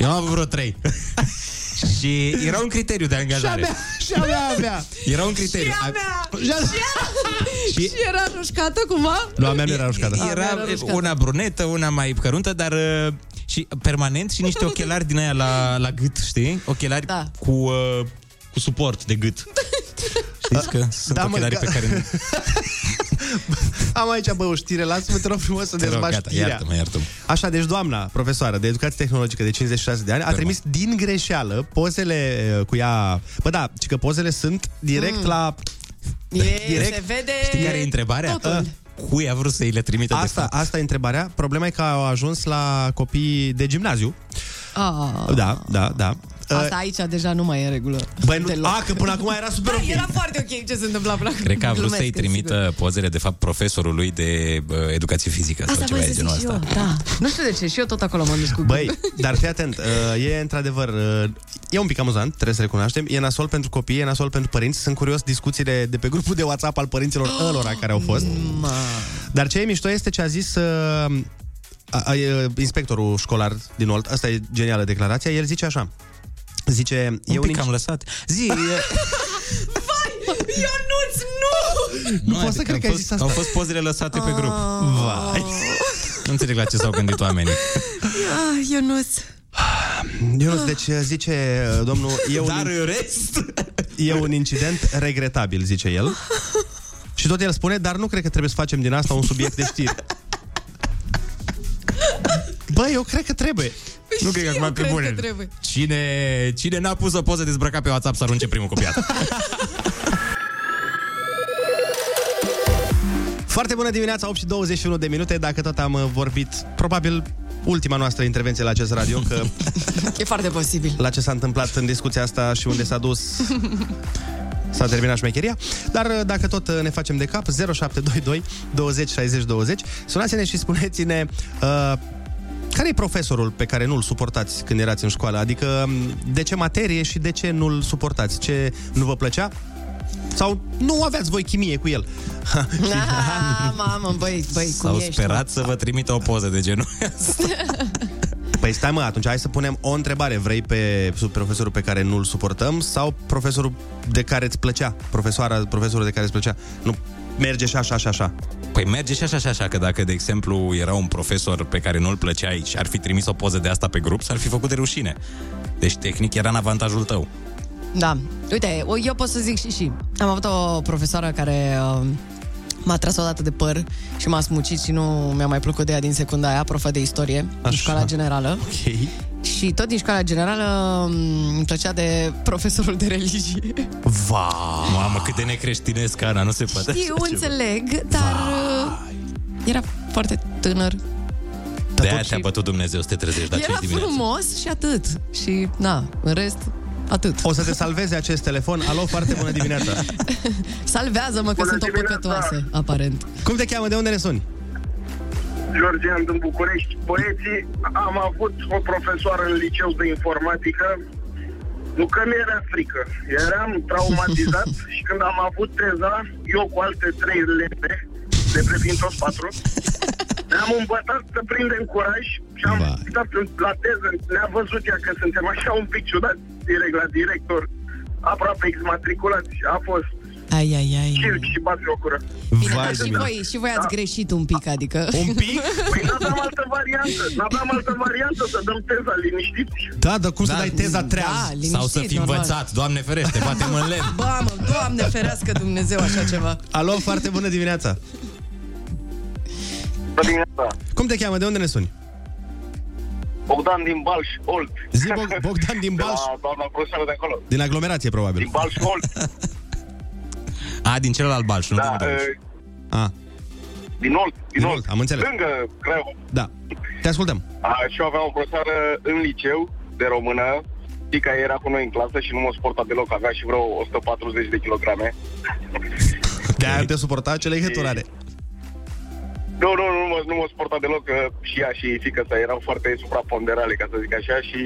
Eu am avut vreo trei. Și era un criteriu de angajare. Și abia avea. Era un criteriu. Și a mea. Și Și- Și era rușcată cumva? Nu, a mea nu era rușcată. A, Era era rușcată. una brunetă, una mai căruntă, dar uh, și permanent și niște ochelari din aia la, la gât, știi? Ochelari Da. cu, uh, cu suport de gât. Știți că sunt Da, da, mă, ochelari că- pe care... nu- Am aici, bă, o știre, lasă-mă, te rog frumos să Te rog, dezbați gata, știrea. iartă-mă, iartă-mă. Așa, deci doamna profesoară de educație tehnologică de 56 de ani a trimis din greșeală pozele uh, cu ea... Bă, da, ci că pozele sunt direct Mm. la... E, Direct. se vede Știi care e întrebarea? Totul. Cui a vrut să îi le trimită de Asta, fapt? asta e întrebarea. Problema e că au ajuns la copii de gimnaziu. Ah. Da, da, da. Asta aici deja nu mai e în regulă. Băi, nu, Deloc. a, că până acum era super Da, ok. era foarte ok ce se întâmpla până acum. Cred că a vrut Glumesc, să-i trimită sigur. pozele, de fapt, profesorului de uh, educație fizică Asta sau ceva vreau de să genul zic și ăsta. eu, da. Nu știu de ce, și eu tot acolo m-am dus cu Băi, dar fii atent, uh, e într-adevăr, uh, e un pic amuzant, trebuie să recunoaștem, e nasol pentru copii, e nasol pentru părinți, sunt curios discuțiile de pe grupul de WhatsApp al părinților ălora care au fost. Dar ce e mișto este ce a zis uh, a, a, e, inspectorul școlar din Olt, asta e genială declarația, el zice așa, zice... Un e pic inci- am lăsat. Zi, e... Ionuț, nu! Nu pot să adică cred au că ai fost, zis asta. Au fost pozele lăsate pe grup. Vai. Nu înțeleg la ce s-au gândit oamenii. Ah, Ionuț. Ionuț, deci zice uh, domnul, e un, Dar în rest... e un incident regretabil, zice el. Și tot el spune, dar nu cred că trebuie să facem din asta un subiect de știri. Bă, eu cred că trebuie. Nu cred că acum pe cred bune. că trebuie. Cine, cine n-a pus o poză dezbrăcat pe WhatsApp să arunce primul cu piatră. Foarte bună dimineața, 8 și 21 de minute. Dacă tot am uh, vorbit, probabil ultima noastră intervenție la acest radio, că E foarte posibil. la ce s-a întâmplat în discuția asta și unde s-a dus S-a terminat șmecheria, dar uh, dacă tot uh, ne facem de cap, 0722 20 60 20, sunați-ne și spuneți-ne uh, care e profesorul pe care nu-l suportați când erați în școală? Adică um, de ce materie și de ce nu-l suportați? Ce nu vă plăcea? Sau nu aveați voi chimie cu el? Ah, mamă, băi, băi, cum S-au ești? sperat să vă trimită o poză de genul Păi stai mă, atunci hai să punem o întrebare. Vrei pe sub profesorul pe care nu-l suportăm sau profesorul de care îți plăcea? Profesoara, profesorul de care îți plăcea? Nu merge și așa și așa. Păi merge și așa și așa, că dacă, de exemplu, era un profesor pe care nu-l plăceai și ar fi trimis o poză de asta pe grup, s-ar fi făcut de rușine. Deci, tehnic, era în avantajul tău. Da. Uite, o- eu pot să zic și și. Am avut o profesoară care uh, m-a tras odată de păr și m-a smucit și nu mi-a mai plăcut de ea din secunda aia, profă de istorie, Așa. în școala generală. Ok. Și tot din școala generală mm, îmi plăcea de profesorul de religie. Va. Mamă, cât de necreștinesc, Ana, nu se poate Știu, așa ceva. înțeleg, dar uh, era foarte tânăr. De aia te-a bătut Dumnezeu să te trezești la Era 5 dimineața. frumos și atât. Și, na, în rest, Atât. O să te salveze acest telefon. Alo, foarte bună dimineața. Salvează-mă că Bună sunt o dimineața. păcătoasă, aparent. Cum te cheamă? De unde ne suni? Georgian din București. Băieții, am avut o profesoară în liceu de informatică. Nu că mi era frică. Eram traumatizat și când am avut teza, eu cu alte trei lente, de prefiind toți patru, ne-am îmbătat să prindem curaj și am stat la teză. Ne-a văzut ea că suntem așa un pic ciudat direct la director, aproape exmatriculați. A fost Ai, ai, ai. circ și baziocură. Bine, dar și voi, și voi ați greșit un pic, adică... Un pic? Păi n-aveam altă variantă. N-aveam altă variantă să dăm teza liniștiți. Da, dar cum să dai teza treaz? liniștit, Sau să fii normal. învățat, Doamne ferește, batem în lemn. Mamă, Doamne ferească Dumnezeu așa ceva. Alo, foarte bună dimineața. Bună dimineața. Cum te cheamă? De unde ne suni? Bogdan din Balș, Olt. Zi, Bog- Bogdan din Balș. De la doamna profesoară de acolo. Din aglomerație, probabil. Din Balș, Olt. A, din celălalt Balș, nu Da, din Balș. e, A, din Olt. Din, Olt. am înțeles. Lângă Craiova. da. Te ascultăm. A, și eu aveam o profesoară în liceu de română. Fica era cu noi în clasă și nu mă suporta deloc. Avea și vreo 140 de kilograme. De-aia te suporta acele hăturare. Nu, nu, nu, mă, nu mă suporta deloc că și ea și fică sa erau foarte supraponderale, ca să zic așa, și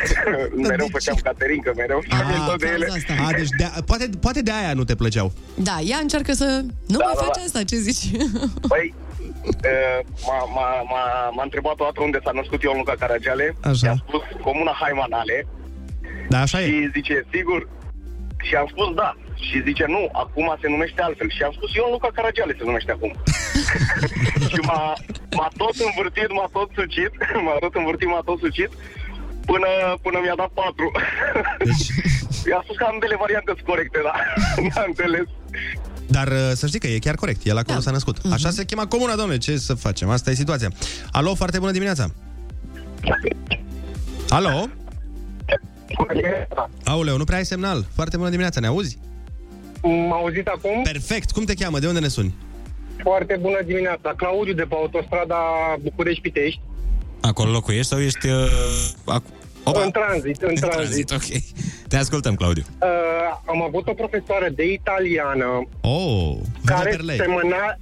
mereu făceam caterincă, mereu și tot de ele. A, deci de poate, poate de aia nu te plăceau. Da, ea încearcă să nu Da, mai da, faci da. asta, ce zici? Păi, uh, m-a, m-a, m-a, m-a întrebat o dată unde s-a născut Ion Luca Caragiale. Așa. I-a spus Comuna Haimanale. Da, așa și zice, sigur. Și am spus da. Și zice, nu, acum se numește altfel. Și am spus, Ion Luca Caragiale se numește acum. și m-a, m-a tot învârtit, m-a tot sucit, m-a tot învârtit, m-a tot sucit, până, până mi-a dat patru. Deci... I-a spus că ambele variante sunt corecte, da. N-a înțeles. Dar uh, să știi că e chiar corect, el acolo da. s-a născut. Așa se chema comuna, domnule, ce să facem? Asta e situația. Alo, foarte bună dimineața. Alo? Aoleu, nu prea ai semnal. Foarte bună dimineața, ne auzi? M-a auzit acum? Perfect. Cum te cheamă? De unde ne suni? Foarte bună dimineața. Claudiu de pe autostrada București-Pitești. Acolo locuiești sau ești... Uh, ac- Opa. În tranzit, în tranzit. ok. Te ascultăm, Claudiu. Uh, am avut o profesoară de italiană Oh, care Verlei. semăna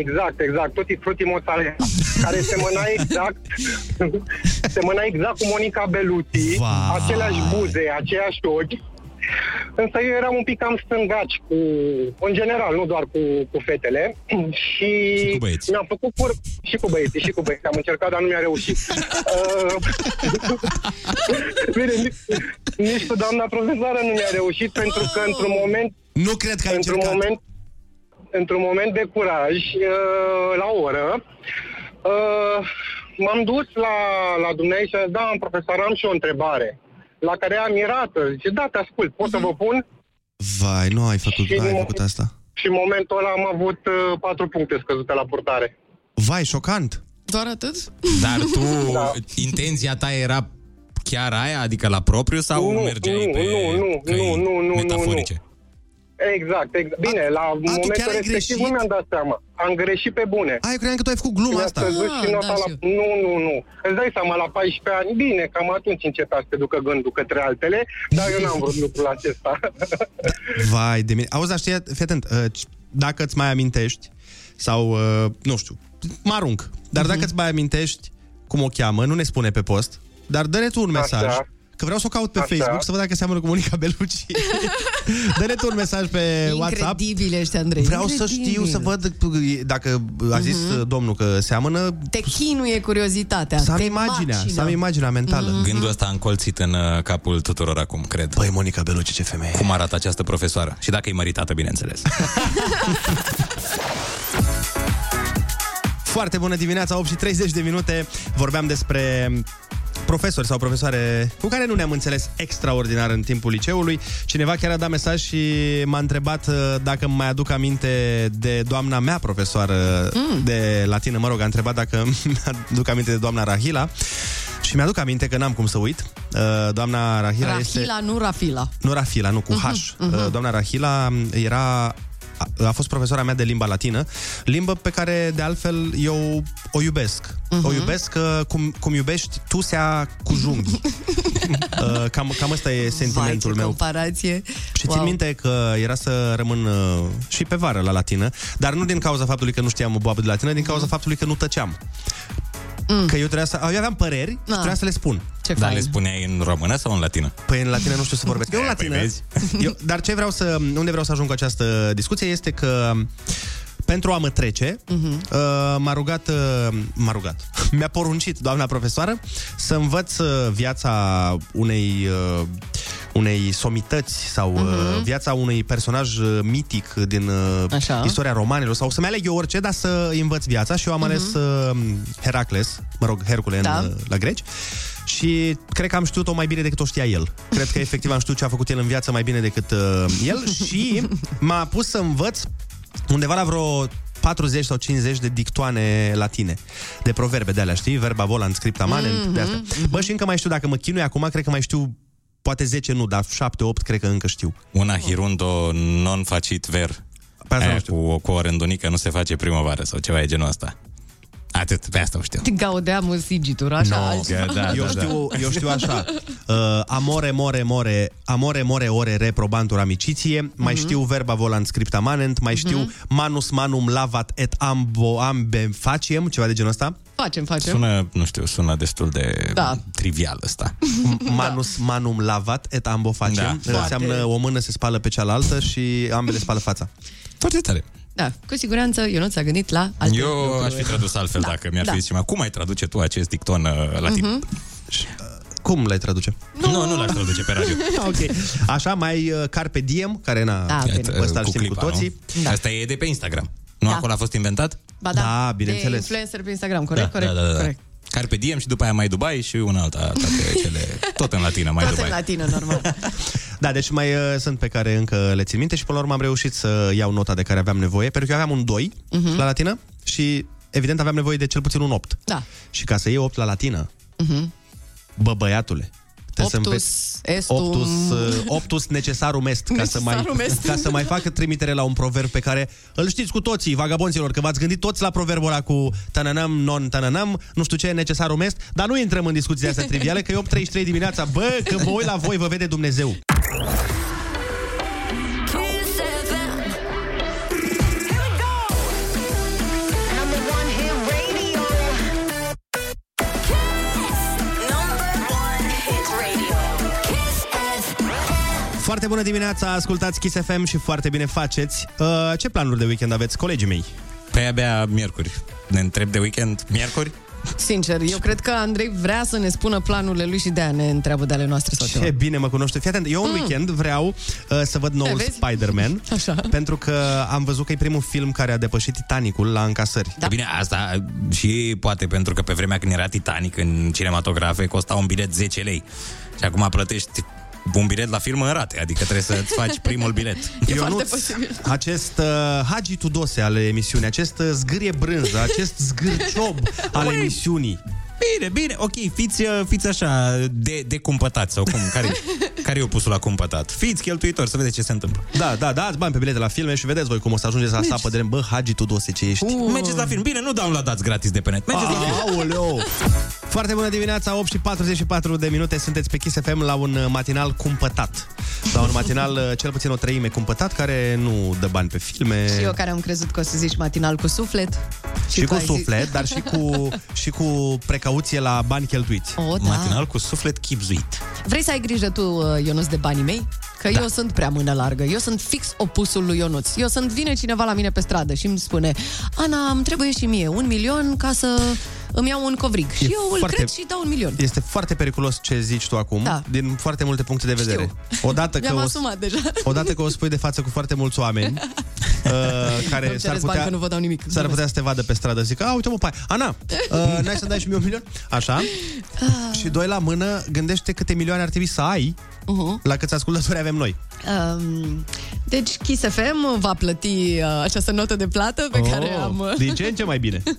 Exact, exact, tutti frutti mozzarella care semăna exact semăna exact cu Monica Bellucci, Vai. aceleași buze, aceiași ochi. Însă eu eram un cam cam stângaci cu, în general, nu doar cu, cu fetele. Și, Și cu băieți. mi-am făcut pur... Și cu băieții, și cu băieții. Am încercat, dar nu mi-a reușit. Uh, Bine, nici, nici cu doamna profesoară nu mi-a reușit, pentru că într-un moment... Nu cred că ai într-un încercat. moment, într-un moment de curaj, uh, la o oră, uh, m-am dus la, la dumneavoastră și a zis, da, am profesor, am și o întrebare. La care am mirată. Zice, da, te ascult, pot să vă pun? Vai, nu ai făcut, Și ai nu- făcut asta. Și în momentul ăla am avut uh, patru puncte scăzute la purtare. Vai, șocant. Doar atât? Dar tu, da. intenția ta era chiar aia, adică la propriu sau Nu, mergeai nu, pe nu, nu, căi nu, nu, nu, nu, metaforice? Exact, exact. Bine, la chiar momentul ai respectiv greșit? nu mi-am dat seama. Am greșit pe bune. Ai, eu credeam că tu ai făcut gluma Mi-a asta. scăzut și Ah, nota da, la... știu. Nu, nu, nu. Îți dai seama, la 14 ani, bine, cam atunci înceta să te ducă gândul către altele, dar eu n-am vrut lucrul acesta. Vai de mine. Auzi, dar știi, fii atent, uh, c- dacă îți mai amintești, sau, uh, nu știu, mă arunc, dar dacă îți mai amintești cum o cheamă, nu ne spune pe post, dar dă-ne tu un mesaj, Așa. Că vreau să o caut pe Așa. Facebook, să văd dacă seamănă cu Monica Bellucci. dă-ne tu un mesaj pe WhatsApp. Incredibile ăștia, Andrei. Vreau să incredibile. știu, să văd dacă a zis Mhm. domnul că seamănă, Te chinuie curiozitatea. să am te imaginea, macină. să am imaginea mentală. Mhm. Gândul ăsta a încolțit în uh, capul tuturor acum, cred. Băi, Monica Bellucci, ce femeie. Cum arată această profesoară? Și dacă e măritată, bineînțeles. Foarte bună dimineața, 8 și 30 de minute. Vorbeam despre profesori sau profesoare cu care nu ne-am înțeles extraordinar în timpul liceului. Cineva chiar a dat mesaj și m-a întrebat uh, dacă îmi mai aduc aminte de doamna mea profesoară mm. de latină. Mă rog, a întrebat dacă mi-aduc aminte de doamna Rahila. Și mi-aduc aminte că n-am cum să uit. Uh, Doamna Rahila, este... Rahila, nu Rafila. Nu Rafila, nu, cu H. mhm. Doamna Rahila era a, a fost profesoara mea de limba latină, limbă pe care, de altfel, eu o iubesc. Uh-huh. O iubesc uh, cum, cum iubești tu sea cu junghii. uh, cam, cam ăsta e sentimentul Vai, ce meu. comparație. Și țin minte că era să rămân uh, și pe vară la latină, dar nu din cauza faptului că nu știam o boabă de latină, din cauza faptului că nu tăceam. Mm. Că eu trebuia să... Eu aveam păreri și Ah. trebuia să le spun. Ce Dar fain. le spuneai în română sau în latină? Păi în latină nu știu să vorbesc. Eu în Eh, păi latină. vezi? eu, dar ce vreau să... Unde vreau să ajung cu această discuție este că pentru a mă trece, uh, m-a rugat, uh, m-a rugat, mi-a poruncit doamna profesoară să învăț uh, viața unei uh, unei somități sau uh, viața unui personaj uh, mitic din uh, Așa. istoria romanilor sau să-mi aleg eu orice, dar să îi învăț viața și eu am ales uh, Heracles, mă rog, Hercule Da. în, uh, la greci și cred că am știut-o mai bine decât o știa el. Cred că efectiv am știut ce a făcut el în viață mai bine decât uh, el și m-a pus să învăț undeva la vreo 40 sau 50 de dictoane latine, de proverbe de alea, știi? Verba volant, scripta manent, Mhm, de astea. Bă, și încă mai știu, dacă mă chinui acum, cred că mai știu poate 10 nu, dar 7-8 cred că încă știu. Una hirundo non facit ver. Pe asta Aia nu știu. Cu, cu o rândunică nu se face primăvară sau ceva e genul ăsta. Atât, pe asta o știu. Gaudeamul sigitur, așa, No, altceva. da, eu, da, știu, eu știu așa uh, Amore, more, more Amore, more, ore, reprobantur amicitie Mai știu verba volant scripta manent Mai știu manus manum lavat et ambo ambe faciem Ceva de genul ăsta Facem, facem. Sună, nu știu, sună destul de Da. trivial ăsta. Manus manum lavat et ambo facem Da. Înseamnă o mână se spală pe cealaltă Și ambele spală fața Foarte tare. Da, cu siguranță Ionuț a gândit la alte Eu lucruri. aș fi tradus altfel Da, dacă mi-ar da. fi zis cineva, cum ai traduce tu acest dicton uh, latin? Mhm. Cum le traduce? Nu, nu l-aș traduce pe radio. ok. Așa, mai uh, Carpe Diem Care na, Da, bine. pe ăsta îl știm cu clipa, toții Nu? Asta e de pe Instagram. Nu Da. acolo a fost inventat? Ba da, Da, De bineînțeles. influencer pe Instagram, corect? da, corect, da, da, da. corect. Carpe diem și după aia mai Dubai și una alta, toate cele, tot în latină, mai Tot Dubai. în latină, normal. Da, deci mai uh, sunt pe care încă le țin minte și până la urmă am reușit să iau nota de care aveam nevoie, pentru că eu aveam un 2 Mhm. la latină și evident aveam nevoie de cel puțin un 8. Da. Și ca să iei 8 la latină, Mhm. bă băiatule, trebuie să Optus înveți estum... optus, uh, optus necessarum est, ca să, mai, Necessarum est. ca să mai facă trimitere la un proverb pe care îl știți cu toții, vagabonților, că v-ați gândit toți la proverbul ăla cu tananam, non tananam, nu știu ce, necessarum est, dar nu intrăm în discuții de astea triviale, că e 8.33 dimineața, bă, că vă uit la voi, vă vede Dumnezeu. Foarte bună dimineața, ascultați Kiss FM și foarte bine faceți. Uh, ce planuri de weekend aveți, colegii mei? Pe abia miercuri. Ne întreb de weekend miercuri? Sincer, eu cred că Andrei vrea să ne spună planurile lui și de-aia ne întreabă de ale noastre sau ceva. Ce bine mă cunoaște. Fii atent, eu un Mm. weekend vreau uh, să văd noul vezi? Spider-Man, Așa. pentru că am văzut că e primul film care a depășit Titanicul la încasări. Da. Bine, asta și poate pentru că pe vremea când era Titanic în cinematografe costa un bilet 10 lei. Și acum plătești un bilet la film în rate, adică trebuie să-ți faci primul bilet. Ionuț, acest uh, Hagi Tudose al emisiunii, acest uh, zgârie brânză, acest zgârciob al Ui. emisiunii. Bine, bine, ok, fiți, uh, fiți așa de, de cumpătați sau cum, care, care e opusul la cumpătat? Fiți cheltuitori, să vedeți ce se întâmplă. Da, da, dați bani pe bilete la filme și vedeți voi cum o să ajungeți la Mergi. sapă de bă, Hagi Tudose, ce ești. Uh. Mergeți la film. Bine, nu downloadați gratis de pe net. Mergeți la film. Aoleo! Foarte bună dimineața, 8 și 44 de minute, sunteți pe Kiss FM la un uh, matinal cumpătat. La un matinal, uh, cel puțin o treime cumpătat, care nu dă bani pe filme. Și eu care am crezut că o să zici matinal cu suflet. și tu cu ai zis- suflet, dar și cu, și cu precauție la bani cheltuiți. O, da. Matinal cu suflet chipzuit. Vrei să ai grijă tu, uh, Ionuț, de banii mei? Că da. eu sunt prea mână largă. Eu sunt fix opusul lui Ionuț. Eu sunt, vine cineva la mine pe stradă și îmi spune Ana, îmi trebuie și mie un milion ca să îmi iau un covrig. și eu îl foarte- cred și dau un milion. Este foarte periculos ce zici tu acum, Da. din foarte multe puncte de vedere. Odată că, Mi-am o, asumat deja. odată că o spui de față cu foarte mulți oameni uh, care Nu-mi s-ar cereți putea, bani că nu vă dau nimic. s-ar putea să te vadă pe stradă zic, a, uite mă, pai, Ana, uh, n-ai să dai și mie un milion? Așa. și doi la mână, gândește câte milioane ar trebui să ai Uh-huh. la câți ascultători avem noi. Um, deci Kiss FM va plăti uh, această notă de plată pe care am... uh, Din ce în ce mai bine.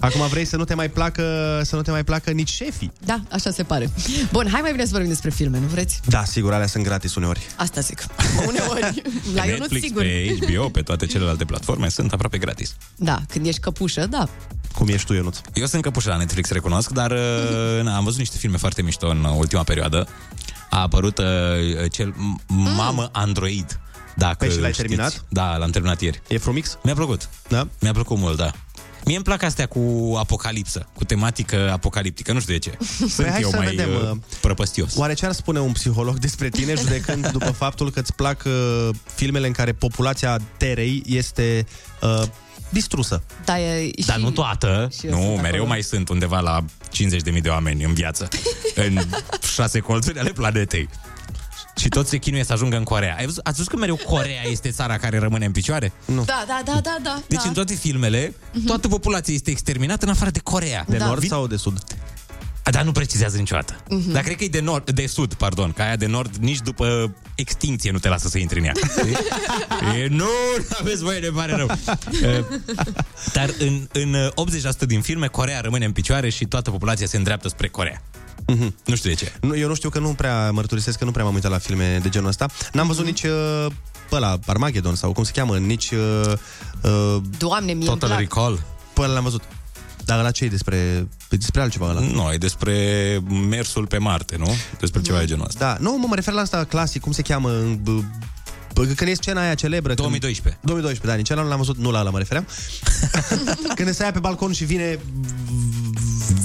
Acum vrei să nu te mai placă, să nu te mai placă nici șefii. Da, așa se pare. Bun, hai mai bine să vorbim despre filme, nu vreți? Da, sigur, alea sunt gratis uneori. Asta zic. Uneori. La Pe Ionuț, Netflix, sigur. pe HBO, pe toate celelalte platforme sunt aproape gratis. Da, când ești căpușă, da. cum ești tu, Ionuț. Eu sunt căpușă la Netflix, recunosc, dar uh, na, am văzut niște filme foarte mișto în ultima perioadă. A apărut uh, cel m- Mamă Android. Dacă Păi și l-ai știți. terminat? Da, l-am terminat ieri. E frumix? Mi-a plăcut. Da? Mi-a plăcut mult, da. Mie îmi plac astea cu apocalipsă, cu tematică apocaliptică, nu știu de ce. Sunt Păi hai eu să mai vedem, uh, uh, prăpăstios. Oare ce ar spune un psiholog despre tine judecând după faptul că îți plac uh, filmele în care populația terei este uh, distrusă? Da, e, Dar nu toată. și eu Nu, sunt mereu acolo. mai sunt undeva la 50.000 de oameni în viață. în șase colțuri ale planetei. Și toți se chinuie să ajungă în Corea. Ai văzut, ați văzut că mereu Corea este țara care rămâne în picioare? Nu. Da, da, da, da, da. Deci da. în toate filmele, toată populația este exterminată în afară de Corea. De Da. nord sau de sud? A, Dar nu precizează niciodată. Mhm. Dar cred că e de, nord, de sud, pardon, că aia de nord nici după extinție nu te lasă să intri în ea. e, nu, nu aveți voie, ne pare rău. E, Dar în, în 80% din filme, Corea rămâne în picioare și toată populația se îndreaptă spre Corea. Mhm. Nu știu de ce. Nu, eu nu știu că nu prea mărturisesc că nu prea m-am uitat la filme de genul ăsta. N-am văzut Mhm. nici uh, pe ăla, Armageddon sau cum se cheamă, nici uh, uh, Doamne, mie îmi plac. Recall. pe ăla l-am văzut. Dar la ce e despre, e despre altceva ăla? Nu, e despre mersul pe Marte, nu? Despre ceva de genul ăsta. Da, nu, mă, mă refer la asta clasic, cum se cheamă, b- b- când e scena aia celebră 2012 când... 2012, da, nici ăla nu l-am văzut, nu la ăla mă refeream Când se ia pe balcon și vine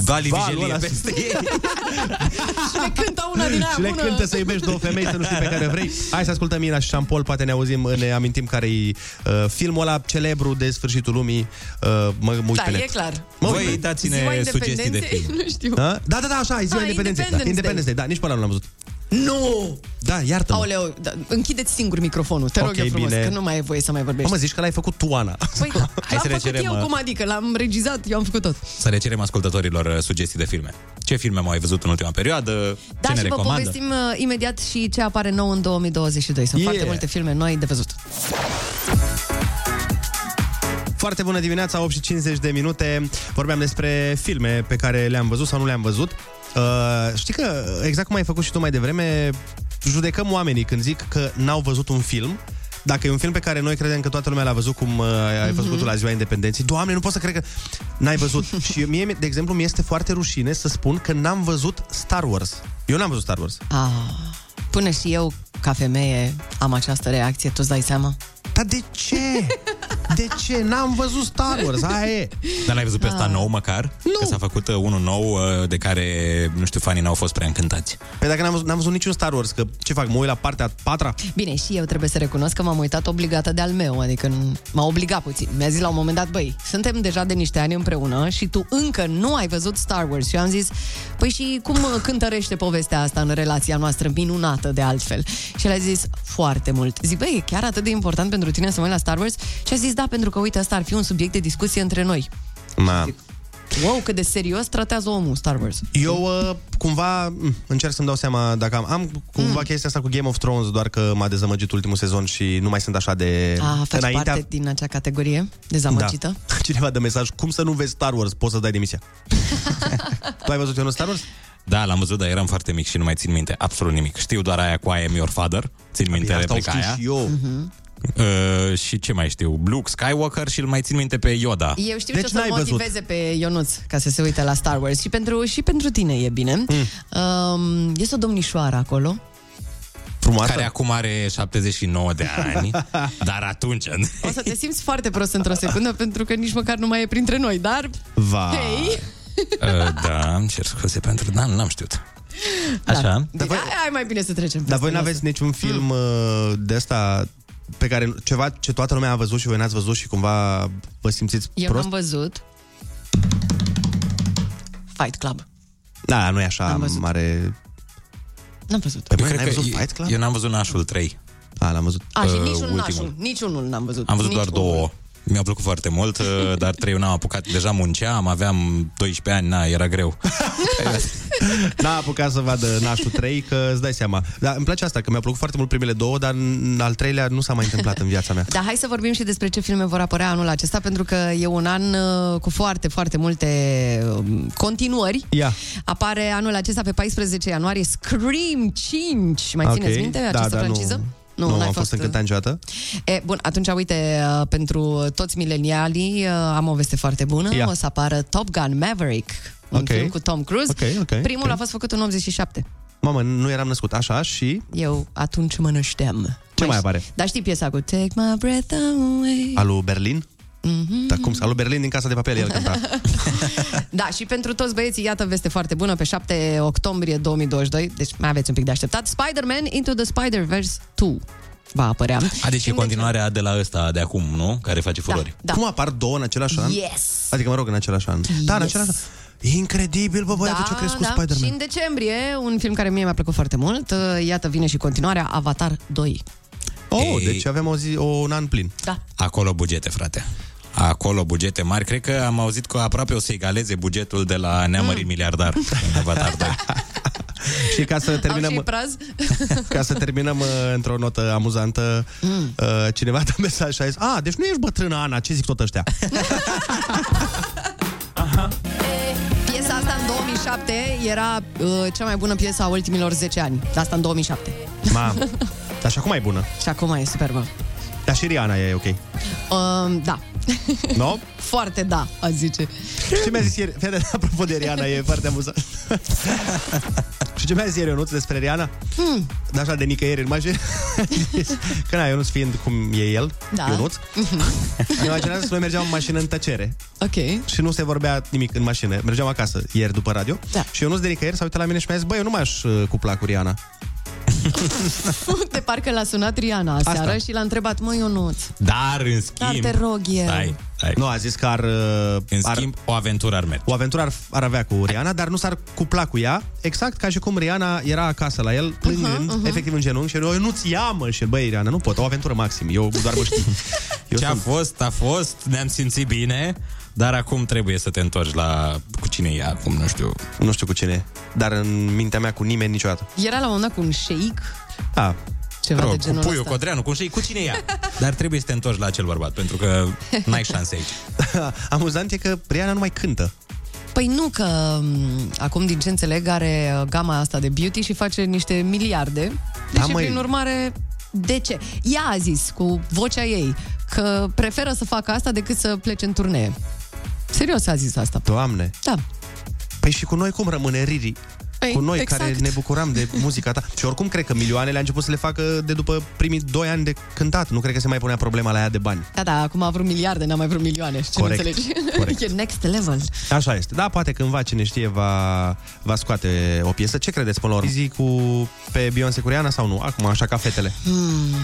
Vali valul Vigelie ăla peste ei. Și le cântă una din aia Și le bună. cântă să iubești două femei, să nu știi pe care vrei Hai să ascultăm Ina și Șampol, poate ne auzim, ne amintim care e uh, filmul ăla celebru de sfârșitul lumii uh, Mă, mă uit Da, pe net. e clar. Mă uit Voi pe net. dați-ne Ziua sugestii de Independenței? film. Nu știu. Da? da, da, da, așa, e ziua Ah, Independenței da. Independence Independence Day, da, nici pe ăla nu l-am văzut Nu! Da, iartă-mă Aoleu, da, închideți singur microfonul, te rog Ok, eu frumos, bine. că nu mai e voie să mai Mă, vorbești. mă zici că l-ai făcut tu, Ana Păi, Hai l-am să le făcut cerem, eu, uh, cum adică? L-am regizat, eu am făcut tot. Să le cerem ascultătorilor uh, sugestii de filme. Ce filme mai ai văzut în ultima perioadă? Da, ce ne și vă recomandă? povestim uh, imediat și ce apare nou în 2022. Sunt Yeah. foarte multe filme noi de văzut. Foarte bună dimineața, 8 și 50 de minute. Vorbeam despre filme pe care le-am văzut sau nu le-am văzut. Uh, știi că, exact cum ai făcut și tu mai devreme, judecăm oamenii când zic că n-au văzut un film dacă e un film pe care noi credem că toată lumea l-a văzut cum uh, ai Mhm. văzut tu la ziua independenței, Doamne, nu pot să cred că n-ai văzut. și mie, de exemplu, mi este foarte rușine să spun că n-am văzut Star Wars. Eu n-am văzut Star Wars. Ah, până și eu, ca femeie, am această reacție, tu îți dai seama? Dar de ce? De ce? N-am văzut Star Wars, aia e. Dar l-ai văzut pe ăsta Ah. nou măcar? Nu. Că s-a făcut uh, unul nou uh, de care, nu știu, fanii n-au fost prea încântați. Păi dacă n-am văzut, n-am văzut niciun Star Wars, că ce fac, mă uit la partea a patra? Bine, și eu trebuie să recunosc că m-am uitat obligată de al meu, adică n- m-a obligat puțin. Mi-a zis la un moment dat, băi, suntem deja de niște ani împreună și tu încă nu ai văzut Star Wars. Și eu am zis, păi și cum uh, cântărește povestea asta în relația noastră, minunată de altfel? Și el a zis, foarte mult. Zic, băi, e chiar atât de important pentru tine să mă uit la Star Wars? Și a zis, da, pentru că, uite, asta ar fi un subiect de discuție între noi. Ma. Wow, cât de serios tratează omul Star Wars. Eu uh, cumva m, încerc să-mi dau seama dacă am, am cumva mm. chestia asta cu Game of Thrones, doar că m-a dezamăgit ultimul sezon și nu mai sunt așa de... A, faci parte din acea categorie dezamăgită? Da. Cineva dă mesaj, cum să nu vezi Star Wars, poți să dai demisia. tu ai văzut eu un Star Wars? Da, l-am văzut, dar eram foarte mic și nu mai țin minte absolut nimic. Știu doar aia cu I am your father. Țin minte Bine, asta o replica știu aia. și eu. Mhm. Uh, și ce mai știu? Luke Skywalker și îl mai țin minte pe Yoda. Eu știu Deci ce o să n-ai văzut. motiveze pe Ionuț ca să se uite la Star Wars și pentru, și pentru tine e bine. Mm. Um, este o domnișoară acolo. Frumoasă? Care acum are 79 de ani, dar atunci... O să te simți foarte prost într-o secundă pentru că nici măcar nu mai e printre noi, dar... Va. Hei! Uh, da, îmi cer scuze pentru... Da, n-am știut. Așa? Da. Deci, hai, hai mai bine să trecem. Dar voi peste n-aveți niciun film uh, de asta pe care ceva ce toată lumea a văzut și voi n-ați văzut și cumva vă simțiți Eu prost? n-am văzut Fight Club. Da, nu e așa N-am văzut. mare... N-am văzut. Pe Eu bune, cred n-ai că văzut eu- Fight Club? Eu n-am văzut Nașul 3. A, l-am văzut. A, și Uh, niciunul ultimul. nașul. Niciunul n-am văzut. Am văzut Nici doar două. Mi-a plăcut foarte mult, uh, dar trei eu n-am apucat. Deja munceam, aveam 12 ani, na, era greu. N-a apucat să vadă Nașul 3, că îți dai seama. Dar îmi place asta, că mi-au plăcut foarte mult primele două, dar în al treilea nu s-a mai întâmplat în viața mea. Dar hai să vorbim și despre ce filme vor apărea anul acesta, pentru că e un an uh, cu foarte, foarte multe um, continuări. Ia. Apare anul acesta pe 14 ianuarie Scream 5. Mai Ok. țineți minte Da, această da, nu- franciză? Nu, nu n-ai am fost fost, încântat niciodată. E, bun, atunci, uite, uh, pentru toți milenialii uh, am o veste foarte bună. Ia. O să apară Top Gun Maverick, un Ok. film cu Tom Cruise. Ok, ok, Primul ok. a fost făcut în 87. Mamă, nu eram născut așa și... Eu atunci mă nășteam. Ce mai apare? Dar știi piesa cu Take my breath away? Alu Berlin? Mhm. Dar cum? Alu Berlin din Casa de Papel, el cânta. Da, și pentru toți băieții, iată veste foarte bună, pe 7 octombrie 2022, deci mai aveți un pic de așteptat, Spider-Man Into the Spider-Verse 2 va apărea. A, deci e continuarea de la ăsta de acum, nu? Care face furori. Da. Cum apar două în același an? Yes! Adică, mă rog, în același an. Da, în Yes. același an. E incredibil, bă, băiatul, ce-a crescut da. Spider-Man. Și în decembrie, un film care mie mi-a plăcut foarte mult, uh, iată vine și continuarea, Avatar 2. Oh, Ei. deci avem o zi, o, un an plin. Da. Acolo bugete, frate. Acolo bugete mari. Cred că am auzit că aproape o să egaleze bugetul de la Neamărit mm. Miliardar în Avatar 2. Și ca să Au și terminăm, praz? ca să terminăm uh, într-o notă amuzantă, Mm. uh, cineva dă mesaj și a zis, a, deci nu ești bătrână, Ana, ce zic tot ăștia? Piesa asta în 2007 era uh, cea mai bună piesă a ultimilor 10 ani. Asta în 2007. Mamă, dar și acum e bună. Și acum e superbă. Dar și Rihanna e ok. Uh, da. No? Foarte da, a zice. Și ce mi-a zis ieri, fede, apropo de Rihanna, e foarte amuzant. și ce mi-a zis ieri Ionuț despre Rihanna? Hmm. De așa de nicăieri în mașină. Că na, Ionuț fiind cum e el, Da. Ionuț, îmi imaginează că noi mergeam în mașină în tăcere. Ok. Și nu se vorbea nimic în mașină. Mergeam acasă ieri după radio. Da. Și Ionuț de nicăieri s-a uitat la mine și mi-a zis, băi, eu nu m-aș uh, cupla cu Rihanna. De parcă l-a sunat Riana aseară Asta. și l-a întrebat, măi Ionuț, Dar, în dar schimb... te rog eu. Stai, stai. Nu, a zis că ar... uh, În ar schimb, o aventură ar merge. o aventură ar, ar avea cu Rihanna, dar nu s-ar cupla cu ea, exact ca și cum Rihanna era acasă la el, plângând, uh-huh, uh-huh. efectiv în genunchi, și eu nu-ți ia, mă, și el, băi, Rihanna, nu pot, o aventură maxim, eu doar mă știu. Eu Ce a sunt- fost, a fost, ne-am simțit bine, dar acum trebuie să te întorci la cu cine e acum, nu știu. Nu știu cu cine e, dar în mintea mea cu nimeni niciodată. Era la un moment dat cu un shake, Da, ceva Rog, de cu genul puiul ăsta. Codreanu, cu, cu cine e ea? Dar trebuie să te întorci la acel bărbat, pentru că n-ai șanse aici. amuzant e că Rihanna nu mai cântă. Păi nu, că m, acum din ce înțeleg are uh, gama asta de beauty și face niște miliarde. Deci, Da, măi. prin urmare, de ce? Ea a zis cu vocea ei că preferă să facă asta decât să plece în turnee. Serios a zis asta. Doamne. Da. Păi și cu noi cum rămâne Riri? Păi, cu noi exact. care ne bucuram de muzica ta. Și oricum cred că milioanele a început să le facă de după primii doi ani de cântat. Nu cred că se mai punea problema la ea de bani. Da, da, acum a vrut miliarde, n-a mai vrut milioane. Ce Corect, nu înțelegi? corect. e next level. Așa este. Da, poate cândva, cine știe, va, va scoate o piesă. Ce credeți până la urmă? Zi cu, pe Beyoncé cu Rihanna sau nu? Acum, așa ca fetele. Hmm.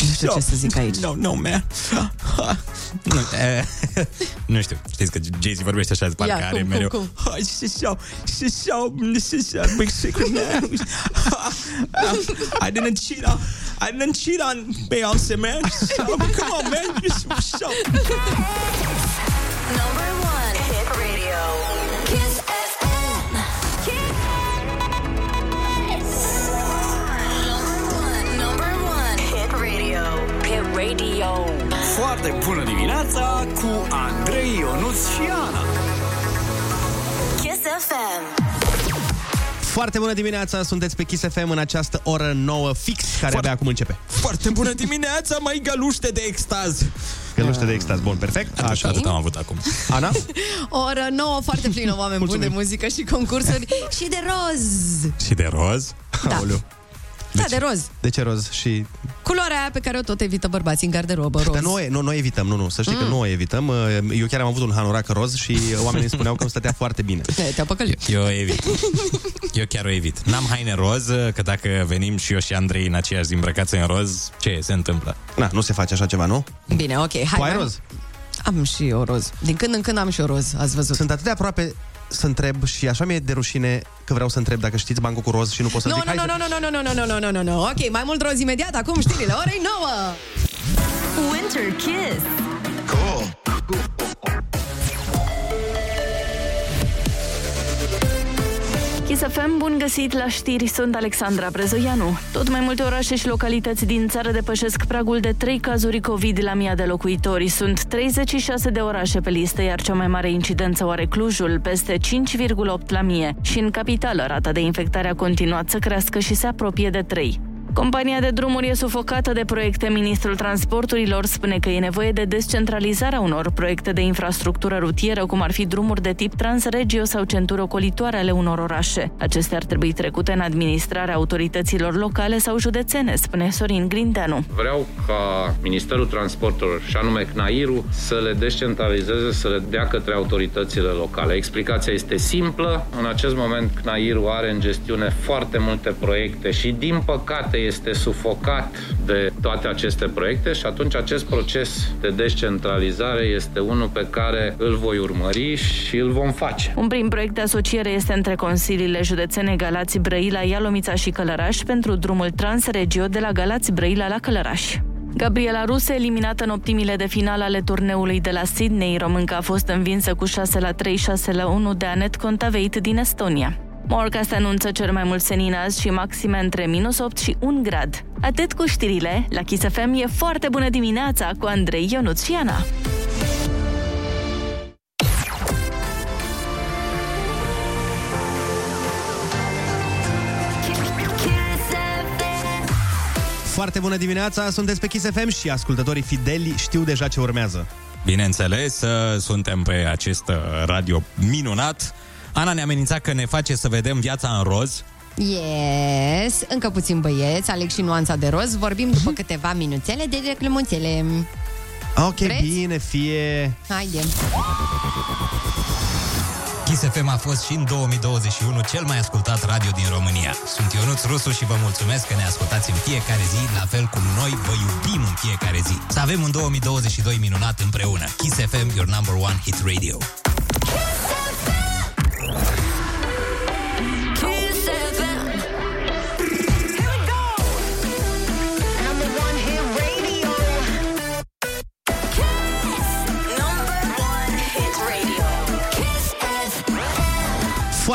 Nu știu ce să zic aici. No, no, man. nu, e, nu știu. Știți că Jay-Z vorbește așa, parcă Ia, are cum, mereu. cum, Hai, și sau, și sau, și sau, big secret man. I didn't cheat on, I didn't cheat on Beyonce, man. So, come on, man. Just so. Number one hit radio. Radio. Foarte bună dimineața cu Andrei Ionuț și Ana. Kiss FM. Foarte bună dimineața, sunteți pe Kiss FM în această oră nouă fix, care abia acum începe. Foarte bună dimineața, mai galuște de extaz. Găluște de extaz, bun, perfect. Așa, atât am avut acum. Ana? O oră nouă, foarte plină, oameni buni de muzică și concursuri și de roz. Și de roz? Da. Aoleu. Da, de roz. De ce roz? Și... Culoarea aia pe care o tot evită bărbații în garderobă, roz. Dar nu, o- nu, nu o evităm, nu, nu, să știi mm. că nu o evităm. Eu chiar am avut un hanorac roz și oamenii îmi spuneau că îmi stătea foarte bine. Te-a păcălit. Eu o evit. Eu chiar o evit. N-am haine roz, că dacă venim și eu și Andrei în aceeași zi îmbrăcați în roz, ce se întâmplă? Na, nu se face așa ceva, nu? Bine, ok. Hai, Tu ai mai- roz? Am și eu roz. Din când în când am și eu roz, ați văzut. Sunt atât de aproape să întreb și așa mi-e de rușine că vreau să întreb dacă știți bancul cu roz și nu pot să Nu, zic. nu, hai nu, să- nu, nu, nu, nu, nu, nu, nu, nu, nu, nu. Ok, mai mult roz imediat, acum știrile, orei 9. Winter Kiss. Kiss FM, bun găsit la știri, sunt Alexandra Brezoianu. Tot mai multe orașe și localități din țară depășesc pragul de 3 cazuri COVID la mii de locuitori. Sunt 36 de orașe pe listă, iar cea mai mare incidență o are Clujul, peste 5,8 la mie. Și în capitală, rata de infectare a continuat să crească și se apropie de 3. Compania de drumuri e sufocată de proiecte. Ministrul Transporturilor spune că e nevoie de descentralizarea unor proiecte de infrastructură rutieră, cum ar fi drumuri de tip Transregio sau centuri ocolitoare ale unor orașe. Acestea ar trebui trecute în administrarea autorităților locale sau județene, spune Sorin Grindeanu. Vreau ca Ministerul Transporturilor, și anume CNAIR-ul, să le descentralizeze, să le dea către autoritățile locale. Explicația este simplă. În acest moment CNAIR-ul are în gestiune foarte multe proiecte și, din păcate, este sufocat de toate aceste proiecte și atunci acest proces de descentralizare este unul pe care îl voi urmări și îl vom face. Un prim proiect de asociere este între consiliile județene Galați, Brăila, Ialomița și Călăraș pentru drumul Transregio de la Galați, Brăila la Călăraș. Gabriela Ruse, eliminată în optimile de final ale turneului de la Sydney, românca a fost învinsă cu 6 la 3, 6 la 1 de Anet Contaveit din Estonia. Morcast anunță cel mai mult senin azi și maxime între minus 8 și 1 grad. Atât cu știrile, la Kiss FM e foarte bună dimineața cu Andrei Ionuț și Ana. Foarte bună dimineața, sunteți pe Kiss FM și ascultătorii fideli știu deja ce urmează. Bineînțeles, uh, suntem pe acest uh, radio minunat. Ana ne-a amenințat că ne face să vedem viața în roz. Yes, încă puțin băieți, aleg și nuanța de roz. Vorbim după câteva minuțele de reclămuțele. Ok, Vreți? bine, fie... Haide. Kiss FM a fost și în 2021 cel mai ascultat radio din România. Sunt Ionuț Rusu și vă mulțumesc că ne ascultați în fiecare zi, la fel cum noi vă iubim în fiecare zi. Să avem un 2022 minunat împreună. Kiss FM, your number one hit radio. Kiss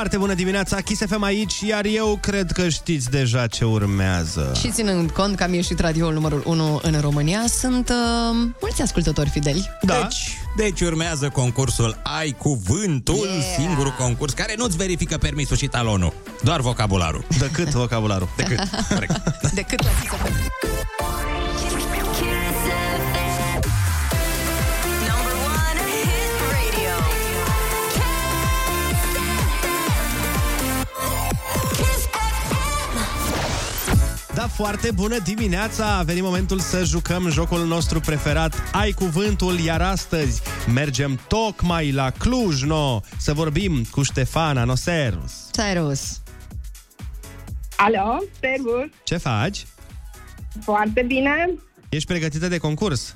Foarte bună dimineața, Kiss FM aici, iar eu cred că știți deja ce urmează. Și ținând cont că am ieșit radioul numărul 1 în România, sunt uh, mulți ascultători fideli. Da. Deci, deci urmează concursul Ai Cuvântul, Yeah. yeah. singurul concurs care nu-ți verifică permisul și talonul, doar vocabularul. Decât vocabularul. Decât. Corect. Decât la foarte bună dimineața! A venit momentul să jucăm jocul nostru preferat, Ai Cuvântul, iar astăzi mergem tocmai la Cluj, no, să vorbim cu Ștefana Noserus. Cyrus. Alo, Servus, Ce faci? foarte bine. Ești pregătită de concurs?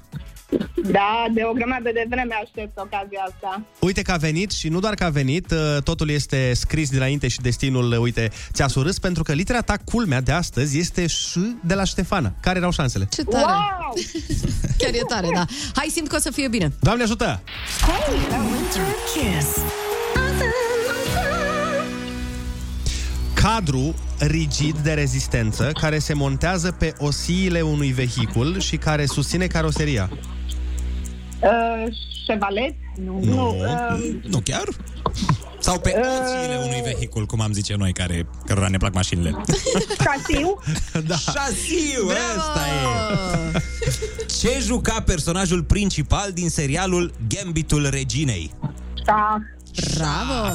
Da, de o grămadă de vreme aștept ocazia asta. Uite că a venit și nu doar că a venit, uh, totul este scris dinainte și destinul, uh, uite, ți-a surâs pentru că litera ta culmea de astăzi este ș de la Ștefana. Care erau șansele? Ce tare! Wow! Chiar e tare, da. Hai, simt că o să fie bine. Doamne ajută! Kiss. Cadru rigid de rezistență care se montează pe osiile unui vehicul și care susține caroseria. Uh, Chevrolet? Nu. Nu, uh, nu chiar? Sau pe osiile unui vehicul, cum am zice noi, care, cărora ne plac mașinile. Șasiu? da. Șasiu, ăsta e! Ce juca personajul principal din serialul Gambitul Reginei? Da. Bravo!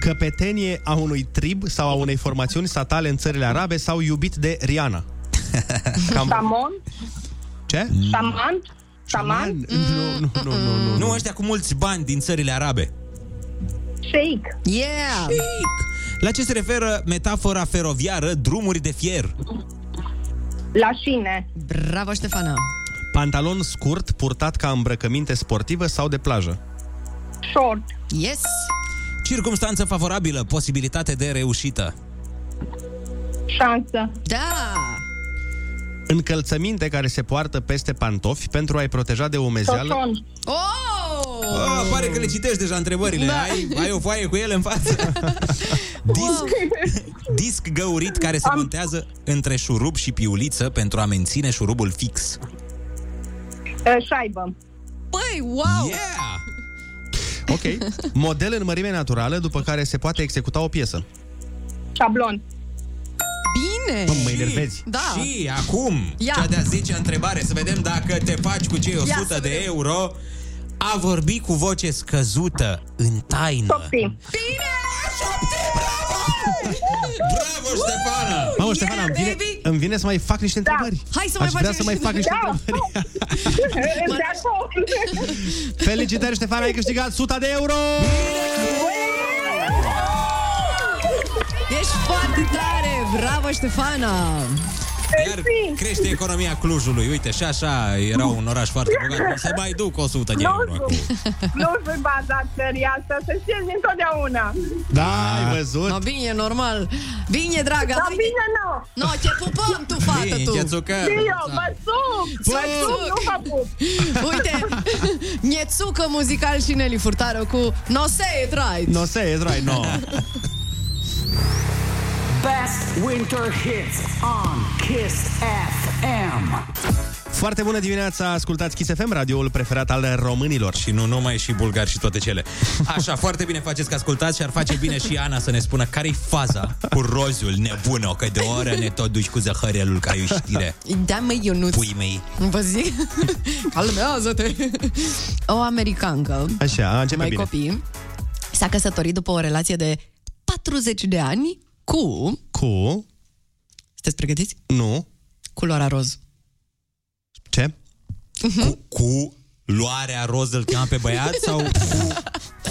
Căpetenie a unui trib sau a unei formațiuni statale în țările arabe sau iubit de Rihanna. Cam... Șamon? Ce? Șaman? Șaman? Nu, nu, nu, nu, nu. Nu ăștia cu mulți bani din țările arabe. Shake? Yeah! La ce se referă metafora feroviară drumuri de fier? La șine? Bravo, Ștefana! Pantalon scurt purtat ca îmbrăcăminte sportivă sau de plajă. Short? Yes! Circumstanță favorabilă, posibilitate de reușită. Șansă? Da! Încălțăminte care se poartă peste pantofi pentru a-i proteja de umezeală. Șoșon? Oh! Oh, pare că le citești deja întrebările. Da. Ai, ai o foaie cu ele în față. Disc, disc găurit care se montează între șurub și piuliță pentru a menține șurubul fix. Uh, șaibă? Băi, wow! Yeah! Ok. Model în mărime naturală după care se poate executa o piesă. Șablon? Bine. Mă, mă enervezi. Da. Și acum, Ia. cea de-a 10 întrebare, să vedem dacă te faci cu cei 100 să de vedem. euro. A vorbi cu voce scăzută, în taină. Șoptim. Bravo, Ștefana! Mamă, Ștefana, îmi vine, îmi vine să mai fac niște întrebări. Hai să mai Aș vrea facem să mai niște- fac niște Da. întrebări. De acord. Felicitări, Ștefana, ai câștigat 100 de euro! Ești foarte tare! Bravo, Ștefana! Iar crește economia Clujului. Uite, și așa era un oraș foarte bogat. Se mai duc 100 de euro acum. Nu sunt bazat pe asta, să știți întotdeauna. Da, ai văzut? No, bine, normal. Bine, dragă, Da, haide. bine, nu. No, te pupăm, tu, fată, Bine, tu. Ghețucă. Eu vă sup, vă sup, nu vă pup. Uite, Niețucă muzical și Nelly Furtaro cu No Say It Right. No say it right, no. Best winter hits on Kiss FM. Foarte bună dimineața, ascultați Kiss FM, radioul preferat al românilor. Și nu numai și bulgari și toate cele. Așa, foarte bine faceți că ascultați și ar face bine și Ana să ne spună care-i faza cu rozul nebună, că de o oră ne tot duci cu zăhărelul ca e o știre. Da, măi, Ionuț. Pui mei. Vă zic, calmează-te. O americancă, Așa, începe mai bine. copii, s-a căsătorit după o relație de 40 de ani cu... Cu? Sunteți pregătiți? Nu. Culoarea roz. Ce? Cu, cu luarea roz îl cheamă pe băiat sau cu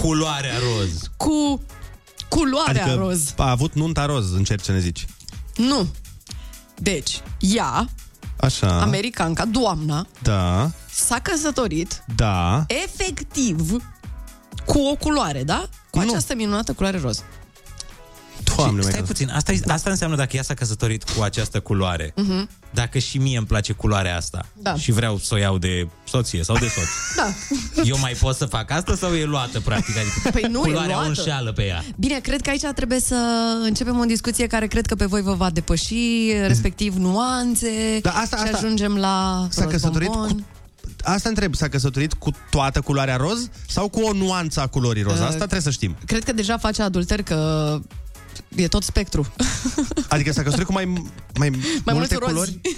culoarea roz? Cu culoarea Adică roz. a avut nunta roz, încerci să ne zici. Nu. Deci, ea, Așa. americanca, doamna, Da, s-a căsătorit da. efectiv cu o culoare, da? Cu Nu. această minunată culoare roz. Doamne, Și mai stai puțin, asta, da. asta înseamnă dacă ea s-a căsătorit cu această culoare. Mhm. Dacă și mie îmi place culoarea asta Da. și vreau să o iau de soție sau de soț, Da. eu mai pot să fac asta sau e luată, practic? Adică Păi nu, e culoarea o luată. înșeală pe ea. Bine, cred că aici trebuie să începem o discuție care cred că pe voi vă va depăși, respectiv nuanțe Da, asta- și asta- ajungem la S-a căsătorit cu... rozbombon. Asta întreb, s-a căsătorit cu toată culoarea roz sau cu o nuanță a culorii roz? Uh, Asta trebuie să știm. Cred că deja face adulter că e tot spectru. Adică s-a căsătorit cu mai, mai, Mai multe mulți rozi. culori?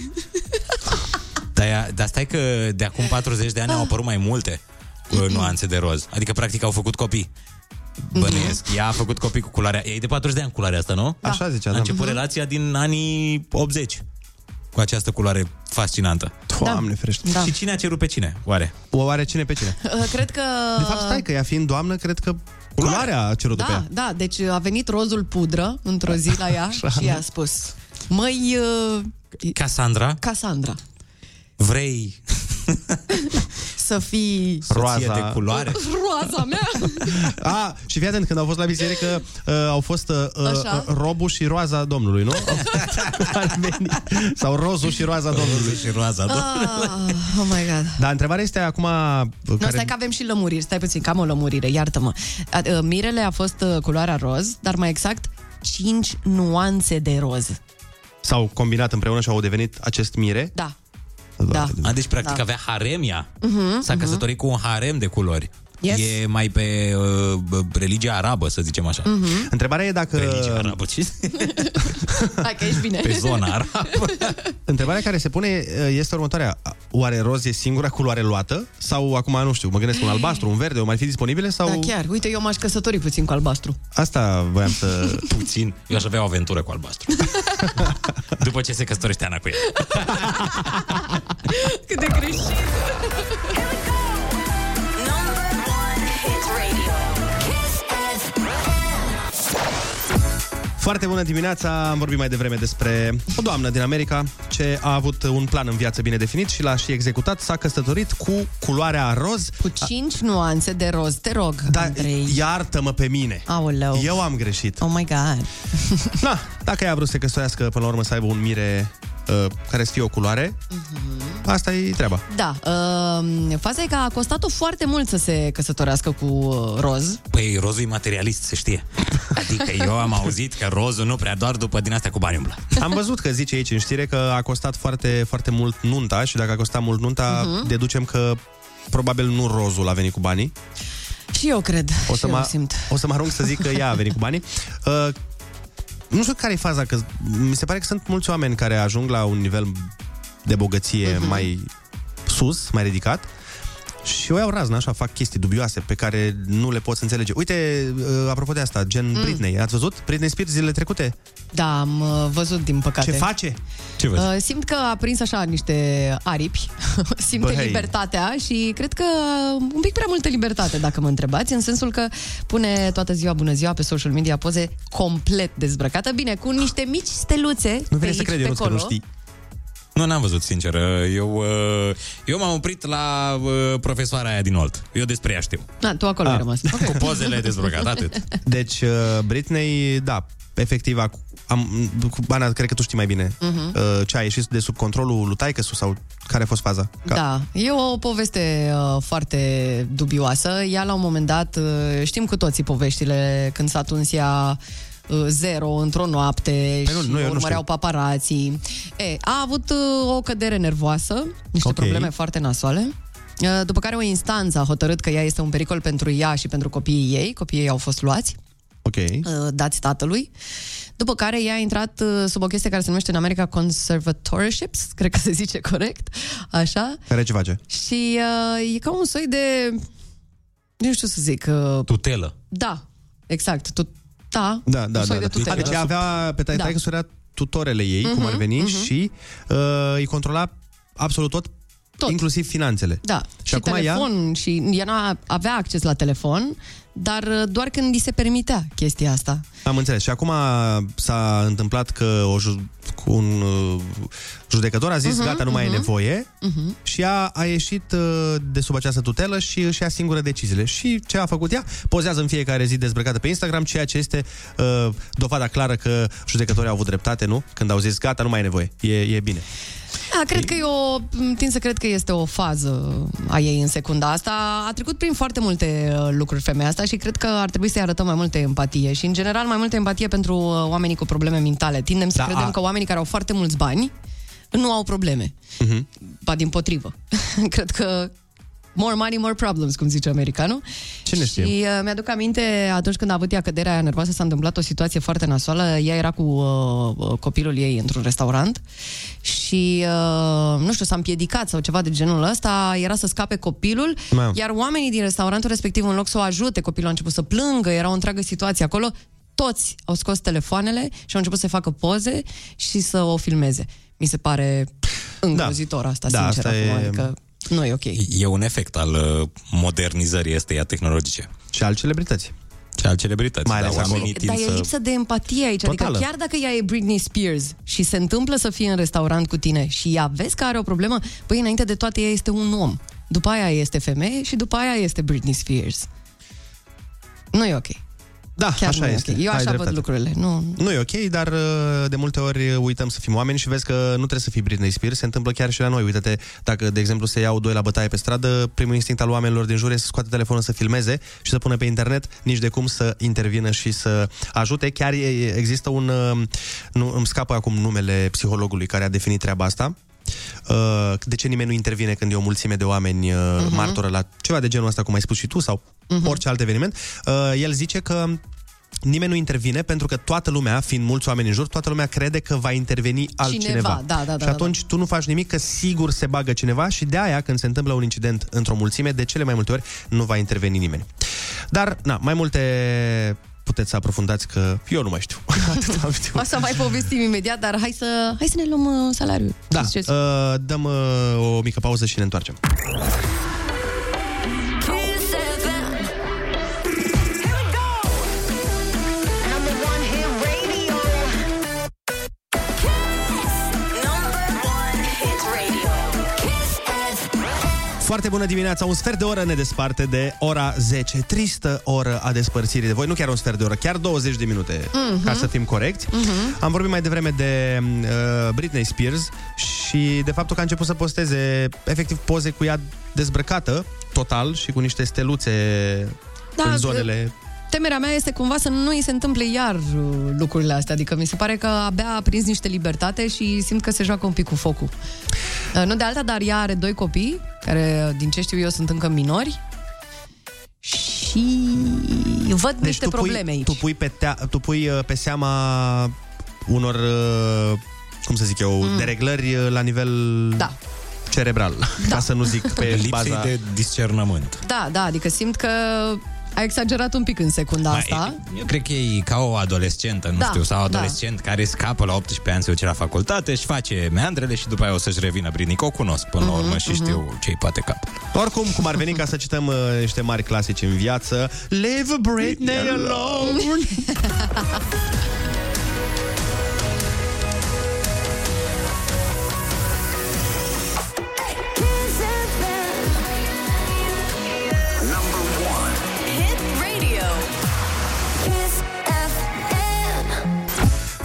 Dar, ea- dar stai că de acum 40 de ani au apărut mai multe cu nuanțe de roz. Adică, practic, au făcut copii. Bănuiesc. Ea a făcut copii cu culoarea... E de 40 de ani culoarea asta, nu? Da. Așa zicea, A da. început relația din anii 80 cu această culoare fascinantă. Doamne ferește. Da. Și cine a cerut pe cine, oare? Oare cine pe cine? Uh, Cred că... De fapt, stai că ea fiind doamnă, cred că culoarea a cerut pe Da, ea. da, deci a venit rozul pudră într-o zi la ea Așa. și i-a spus Măi, uh, Cassandra, Casandra, vrei să fii soție Roaza. de culoare? roaza mea A, și fii atent, când au fost la biserică, uh, au fost uh, Așa. uh, robul și roaza Domnului, nu? Ar veni. Sau rozul și roaza Domnului. și roaza, ah, Oh my god Dar întrebarea este acum... uh, Nu, care... stai că avem și lămuriri, stai puțin, că am o lămurire, iartă-mă. A- uh, Mirele a fost uh, culoarea roz, dar mai exact 5 nuanțe de roz. S-au combinat împreună și au devenit acest mire. Da. Da. A, deci, practic, Da. avea haremia. Mhm, S-a căsătorit cu un harem de culori. Yes. E mai pe uh, b- religia arabă, să zicem așa. Mhm. Întrebarea e dacă... Religia arabă, ce? Hai că ești bine. Pe zona arabă. Întrebarea care se pune uh, este următoarea. Oare roz e singura culoare luată? Sau acum, nu știu, mă gândesc un albastru, un verde, o mai fi disponibile? Sau... Da, chiar. Uite, eu m-aș căsători puțin cu albastru. Asta voiam să... Puțin. Eu aș avea o aventură cu albastru. După ce se căsătorește Ana cu el. Cât de greșit. Foarte bună dimineața! Am vorbit mai devreme despre o doamnă din America ce a avut un plan în viață bine definit și l-a și executat. S-a căsătorit cu culoarea roz. Cu 5 nuanțe de roz, te rog, Da, Andrei. iartă-mă pe mine. Aoleu. Eu am greșit. Oh my god. Na, dacă ea a vrut să se căsătorească până la urmă să aibă un mire uh, care să fie o culoare, asta e treaba. Da, uh, faza e că a costat-o foarte mult să se căsătorească cu uh, roz. Păi rozul e materialist, se știe. Adică eu am auzit că rozul nu prea doar după din astea cu bani umblă. Am văzut că zice aici în știre că a costat foarte, foarte mult nunta și dacă a costat mult nunta, Mhm. deducem că probabil nu rozul a venit cu banii. Și eu cred. O și să, eu mă, simt. o să mă arunc să zic că ea a venit cu banii. Uh, nu știu care e faza, că mi se pare că sunt mulți oameni care ajung la un nivel de bogăție Mhm. mai sus, mai ridicat, și o iau razna, așa, fac chestii dubioase pe care nu le poți înțelege. Uite, uh, apropo de asta, gen Mm. Britney, ați văzut? Britney Spears zilele trecute? Da, am uh, văzut, din păcate. Ce face? Ce Uh, simt că a prins așa niște aripi, simte Bă, hei. libertatea și cred că un pic prea multă libertate, dacă mă întrebați, în sensul că pune toată ziua bună ziua pe social media poze complet dezbrăcată, bine, cu niște mici steluțe Nu pe vine să aici, cred, pe Ionuț, că nu acolo. știi. Nu, n-am văzut, sincer. Eu, uh, eu m-am oprit la uh, profesoara aia din Olt. Eu despre ea știu. Da, tu acolo ai rămas. Cu pozele dezbrăcate, atât. Deci, uh, Britney, da, efectiv, ac- am, cu Ana, cred că tu știi mai bine Mhm. uh, ce a ieșit de sub controlul lui Taicăsu sau care a fost faza? Da, e o poveste uh, foarte dubioasă. Ea, la un moment dat, uh, știm cu toții poveștile, când s-a tuns ea uh, zero într-o noapte Păi nu, și nu, eu nu urmăreau știu. paparații. E, a avut uh, o cădere nervoasă, niște Ok. probleme foarte nasoale. Uh, După care o instanță a hotărât că ea este un pericol pentru ea și pentru copiii ei. Copiii ei au fost luați, Ok. uh, dați tatălui. După care ea a intrat uh, sub o chestie care se numește în America conservatorships, cred că se zice corect, așa. Care ce face? Și uh, e ca un soi de... Nu știu să zic... Uh, Tutelă. da, exact. Tu, da, Da, un da, soi da. de da. tutelă. Deci avea, pe tai- Da. Taicăsu era tutorele ei, cum ar Mhm, veni, mhm. și uh, îi controla absolut tot, tot, inclusiv finanțele. Da, și, și acum ea- telefon, ea... și ea nu avea acces la telefon, dar uh, doar când îi se permitea chestia asta. Am înțeles. Și acum s-a întâmplat că o ju- cu un uh, judecător a zis, Mhm, gata, nu mai e mhm. nevoie, Mhm. și ea a ieșit uh, de sub această tutelă și își ia singură deciziile. Și ce a făcut ea? Pozează în fiecare zi dezbrăcată pe Instagram, ceea ce este uh, dovada clară că judecătorii au avut dreptate, nu? Când au zis, gata, nu mai e nevoie, e, e bine. Da, cred că e o, tind să cred că este o fază a ei în secunda asta. A trecut prin foarte multe uh, lucruri femeia asta și cred că ar trebui să-i arătăm mai multă empatie și, în general, mai multă empatie pentru uh, oamenii cu probleme mentale. Tindem să Da, credem a- că oamenii care au foarte mulți bani nu au probleme. Mhm. Ba din potrivă. cred că more money, more problems, cum zice americanul. Cine știe? Și uh, mi-aduc aminte, atunci când a avut ea căderea aia nervoasă, s-a întâmplat o situație foarte nasoală. Ea era cu uh, uh, copilul ei într-un restaurant și, uh, nu știu, s-a împiedicat sau ceva de genul ăsta, era să scape copilul, Mamă. iar oamenii din restaurantul respectiv, în loc să o ajute, copilul a început să plângă, era o întreagă situație acolo, toți au scos telefoanele și au început să facă poze și să o filmeze. Mi se pare îngrozitor asta, Da, sincer, asta acum, e- adică nu e ok. E un efect al uh, modernizării esteia tehnologice. Și al celebrității. Și al celebrități. Mai da, ales oamenii acolo. tind Dar e să... lipsă de empatie aici. Totală. Adică chiar dacă ea e Britney Spears și se întâmplă să fie în restaurant cu tine și ea vezi că are o problemă, păi înainte de toate ea este un om. După aia este femeie și după aia este Britney Spears. Nu e ok. Da, Chiar așa nu e este. ok. Eu Ai așa văd dreptate. lucrurile. Nu, Nu e ok, dar uh, de multe ori uităm să fim oameni și vezi că nu trebuie să fii Britney Spears, se întâmplă chiar și la noi. Uite-te, dacă, de exemplu, se iau doi la bătaie pe stradă, primul instinct al oamenilor din jur este să scoate telefonul să filmeze și să pună pe internet, nici de cum să intervină și să ajute. Chiar e- există un... uh, Nu, îmi scapă acum numele psihologului care a definit treaba asta. Uh, De ce nimeni nu intervine când e o mulțime de oameni uh, Mhm. martoră la ceva de genul ăsta, cum ai spus și tu, sau orice alt eveniment? Uh, El zice că nimeni nu intervine pentru că toată lumea, fiind mulți oameni în jur, toată lumea crede că va interveni altcineva. da, da, da, și atunci tu nu faci nimic, că sigur se bagă cineva și de aia, când se întâmplă un incident într-o mulțime, de cele mai multe ori nu va interveni nimeni. Dar, na, mai multe puteți să aprofundați că eu nu mai știu. Atât am știut. O să mai povestim imediat, dar hai să, hai să ne luăm uh, salariul. Da, Ce ziceți? uh, dăm uh, o mică pauză și ne întoarcem. Foarte bună dimineața, un sfert de oră ne desparte de ora 10. Tristă oră a despărțirii de voi, nu chiar un sfert de oră, chiar 20 de minute, Mhm. ca să fim corecți. Mhm. Am vorbit mai devreme de uh, Britney Spears și de faptul că a început să posteze efectiv poze cu ea dezbrăcată, total, și cu niște steluțe Da, în zonele... Temerea mea este cumva să nu îi se întâmple iar uh, lucrurile astea. Adică mi se pare că abia a prins niște libertate și simt că se joacă un pic cu focul. Uh, Nu de alta, dar ea are doi copii, care, din ce știu eu, sunt încă minori. Și văd niște Deci tu probleme pui, aici. tu pui, pe, tea, tu pui uh, pe seama unor, uh, cum să zic eu, mm. dereglări uh, la nivel Da. cerebral, da. ca să nu zic pe Lipsei baza... de discernământ. Da, da, adică simt că a exagerat un pic în secunda asta. Eu cred că e ca o adolescentă, nu Da, știu, sau da. adolescent care scapă la 18 ani, se duce la facultate, își face meandrele și după aia o să-și revină britnic. O cunosc până la Mhm, urmă și știu ce-i poate cap. Oricum, cum ar veni ca să cităm uh, niște mari clasici în viață, Leave Britney alone!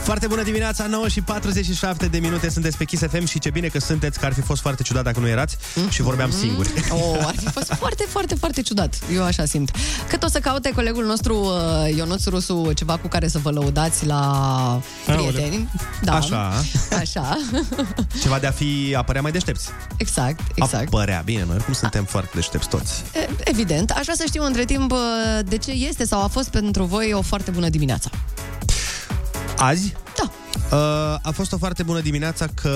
Foarte bună dimineața, 9 și 47 de minute sunteți pe Kiss FM și ce bine că sunteți, că ar fi fost foarte ciudat dacă nu erați și vorbeam singuri. Oh, ar fi fost foarte, foarte, foarte ciudat. Eu așa simt. Cât o să caute colegul nostru uh, Ionuț Rusu ceva cu care să vă lăudați la prieteni. Da. Așa. Așa. Ceva de a fi apărea mai deștepți. Exact, exact. Apărea, bine, noi oricum suntem foarte deștepți toți. E, Evident. Aș vrea să știu între timp uh, de ce este sau a fost pentru voi o foarte bună dimineața. Azi? Da. Uh, a fost o foarte bună dimineața că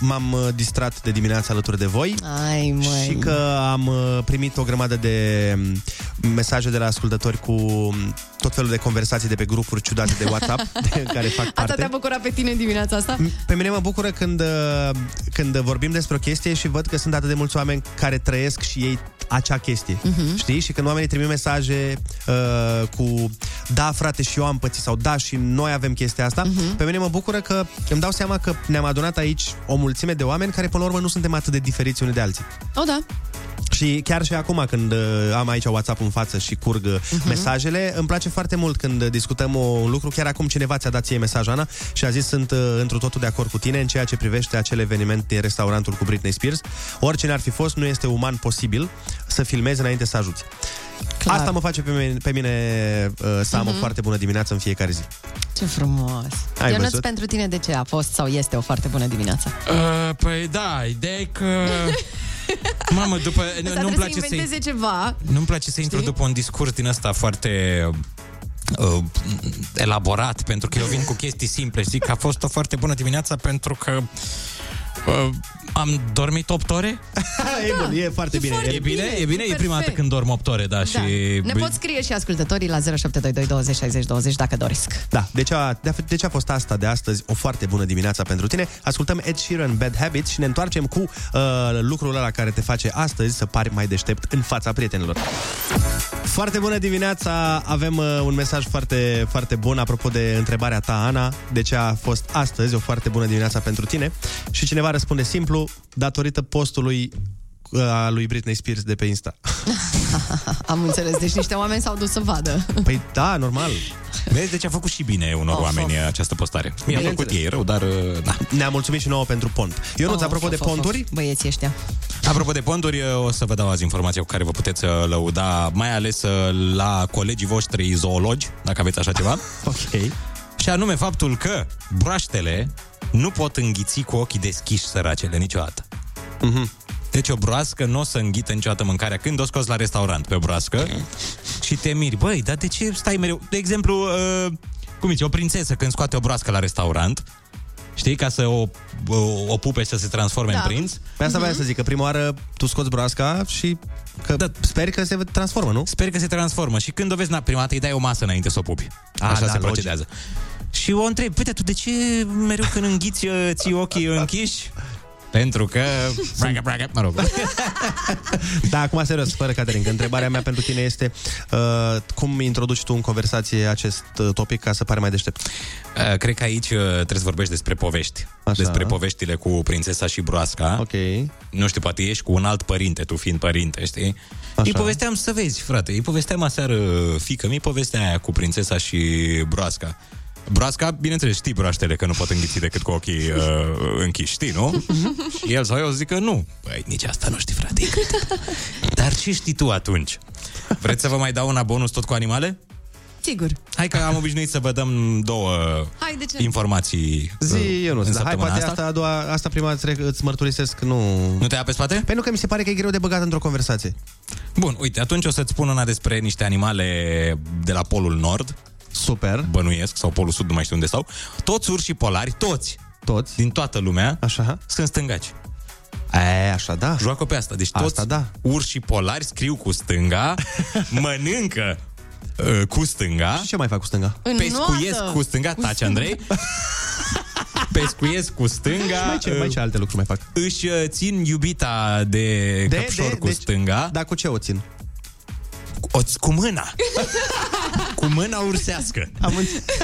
m-am uh, distrat de dimineața alături de voi Ai, măi. și că am uh, primit o grămadă de mm, mesaje de la ascultători cu mm, tot felul de conversații de pe grupuri ciudate de WhatsApp de care fac Asta te-a parte. bucurat pe tine în dimineața asta? Pe mine mă bucură când, uh, când vorbim despre o chestie și văd că sunt atât de mulți oameni care trăiesc și ei acea chestie. Mhm. Știi? Și când oamenii trimit mesaje uh, cu da, frate, și eu am pățit sau da, și noi avem chestia asta, Mhm. pe mine mă bucură că îmi dau seama că ne-am adunat aici o mulțime de oameni care, până la urmă, nu suntem atât de diferiți unii de alții. O, da. Și chiar și acum când uh, am aici WhatsApp în față și curg uh-huh. mesajele, îmi place foarte mult când discutăm o, un lucru. Chiar acum cineva ți-a dat ție mesaj, Ana, și a zis sunt uh, întru totul de acord cu tine în ceea ce privește acel eveniment din restaurantul cu Britney Spears. Oricine ar fi fost, nu este uman posibil să filmezi înainte să ajuți. Clar. Asta mă face pe mine, pe mine uh, să am o Mhm. foarte bună dimineață în fiecare zi. Ce frumos. Ai Ionuț, văzut? pentru tine de ce a fost sau este o foarte bună dimineață? Uh, păi da, ideea e că... Mamă, după... Nu, Ăsta nu-mi trebuie place să să inventeze ceva. Nu-mi place să intru după un discurs din ăsta foarte uh, elaborat, pentru că eu vin cu chestii simple. Zic că a fost o foarte bună dimineața pentru că uh, am dormit 8 ore. e bun, e foarte bine. E bine, e bine, e prima dată perfect. când dorm 8 ore, da, și... Ne pot scrie și ascultătorii la 0722 20 60 20 dacă doresc. Da, deci a, de, deci a fost asta de astăzi o foarte bună dimineața pentru tine. Ascultăm Ed Sheeran Bad Habits și ne întoarcem cu uh, lucrul ăla care te face astăzi să pari mai deștept în fața prietenilor. Foarte bună dimineața! Avem uh, un mesaj foarte, foarte bun apropo de întrebarea ta, Ana, de ce a fost astăzi o foarte bună dimineața pentru tine. Și cineva răspunde simplu, datorită postului uh, a lui Britney Spears de pe Insta. Am înțeles, deci niște oameni s-au dus să vadă. Păi da, normal. Vezi, deci a făcut și bine unor Of, oameni of. această postare. Mi-a Bineînțeles. făcut ei rău, dar uh, da. Ne-a mulțumit și nouă pentru pont. Ionuț, Of, apropo de of, of, of. ponturi, Băieții ăștia. Apropo de ponduri, o să vă dau azi informația cu care vă puteți uh, lăuda, mai ales uh, la colegii voștri zoologi, dacă aveți așa ceva. ok. Și anume faptul că broaștele nu pot înghiți cu ochii deschiși săracele niciodată. Mhm. Deci o broască nu o să înghită niciodată mâncarea când o scoți la restaurant pe broască și te miri. Băi, dar de ce stai mereu? De exemplu, uh, cum zice, o prințesă când scoate o broască la restaurant, știi, ca să o, o, o pupe să se transforme Da. în prinț. Pe asta vreau să zic, că prima oară tu scoți broasca și că da. speri că se transformă, nu? Sper că se transformă și când o vezi, na, prima dată îi dai o masă înainte să o pupi. A, Așa da, se logic. procedează. Și o întreb, uite, tu de ce mereu când înghiți uh, ții ochii închiși? Pentru că... Braga, braga, mă rog. Da, acum serios, fără Caterin, că întrebarea mea pentru tine este uh, cum introduci tu în conversație acest uh, topic ca să pare mai deștept? Uh, Cred că aici uh, trebuie să vorbești despre povești. Așa. Despre poveștile cu prințesa și broasca. Ok. Nu știu, poate ești cu un alt părinte, tu fiind părinte, știi? Așa. Îi povesteam să vezi, frate. Îi povesteam aseară fică mi povestea aia cu prințesa și broasca. Broasca, bineînțeles, știi broaștele că nu pot înghiți decât cu ochii uh, închiși, știi, nu? și el sau eu zic că nu. Păi, nici asta nu știi, frate. e gretă. Dar ce știi tu atunci? Vreți să vă mai dau una bonus tot cu animale? Sigur. Hai că am obișnuit să vă dăm două Hai, de ce? informații Zi, eu nu în știu, hai, săptămâna poate asta. asta, a doua, asta prima îți, rec- îți mărturisesc, nu... Nu te ia pe spate? Pentru că mi se pare că e greu de băgat într-o conversație. Bun, uite, atunci o să-ți spun una despre niște animale de la Polul Nord. Super. Bănuiesc, sau Polul Sud, nu mai știu unde stau. Toți urșii polari, toți, toți, din toată lumea, Așa. sunt stângaci. E, așa da. Joacă pe asta. Deci toți Asta da. urșii polari scriu cu stânga, mănâncă uh, cu stânga. Și ce mai fac cu stânga? Pescuiesc Înnoată. cu stânga, taci Andrei. Pescuiesc cu stânga. Și mai ce, mai ce alte lucruri mai fac? Își uh, țin iubita de, de căpșor cu deci, stânga. Dar cu ce o țin? O, cu mâna. cu mâna ursească. Am înțeles.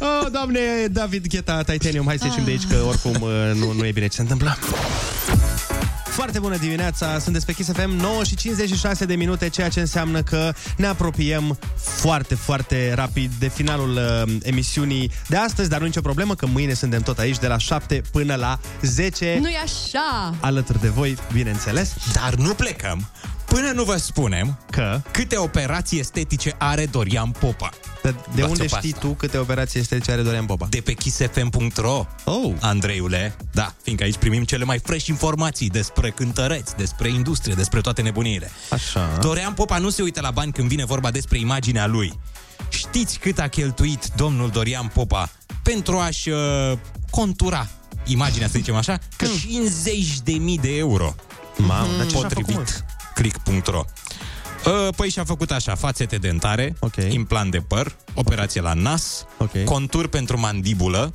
oh, doamne, David Gheta, Titanium, hai să ieșim de aici, că oricum uh, nu, nu e bine ce se întâmplă. Foarte bună dimineața, sunteți pe Kiss FM 9 și 56 de minute, ceea ce înseamnă că ne apropiem foarte, foarte rapid de finalul uh, emisiunii de astăzi, dar nu nicio problemă că mâine suntem tot aici de la 7 până la 10 Nu-i așa? alături de voi, bineînțeles. Dar nu plecăm până nu vă spunem că câte operații estetice are Dorian Popa. De, de Luați-o unde pe știi asta. tu câte operații estetice are Dorian Popa? De pe kissfm.ro Oh. Andreiule, da, fiindcă aici primim cele mai fresh informații despre cântăreți, despre industrie, despre toate nebuniile. Așa. Dorian Popa nu se uită la bani când vine vorba despre imaginea lui. Știți cât a cheltuit domnul Dorian Popa pentru a-și uh, contura imaginea, să zicem așa? Că 50 de mii de euro. Mamă, dar ce și-a potrivit făcut, click.ro Uh, Păi și-a făcut așa, fațete dentare, Ok. implant de păr, operație la nas, Ok. contur pentru mandibulă.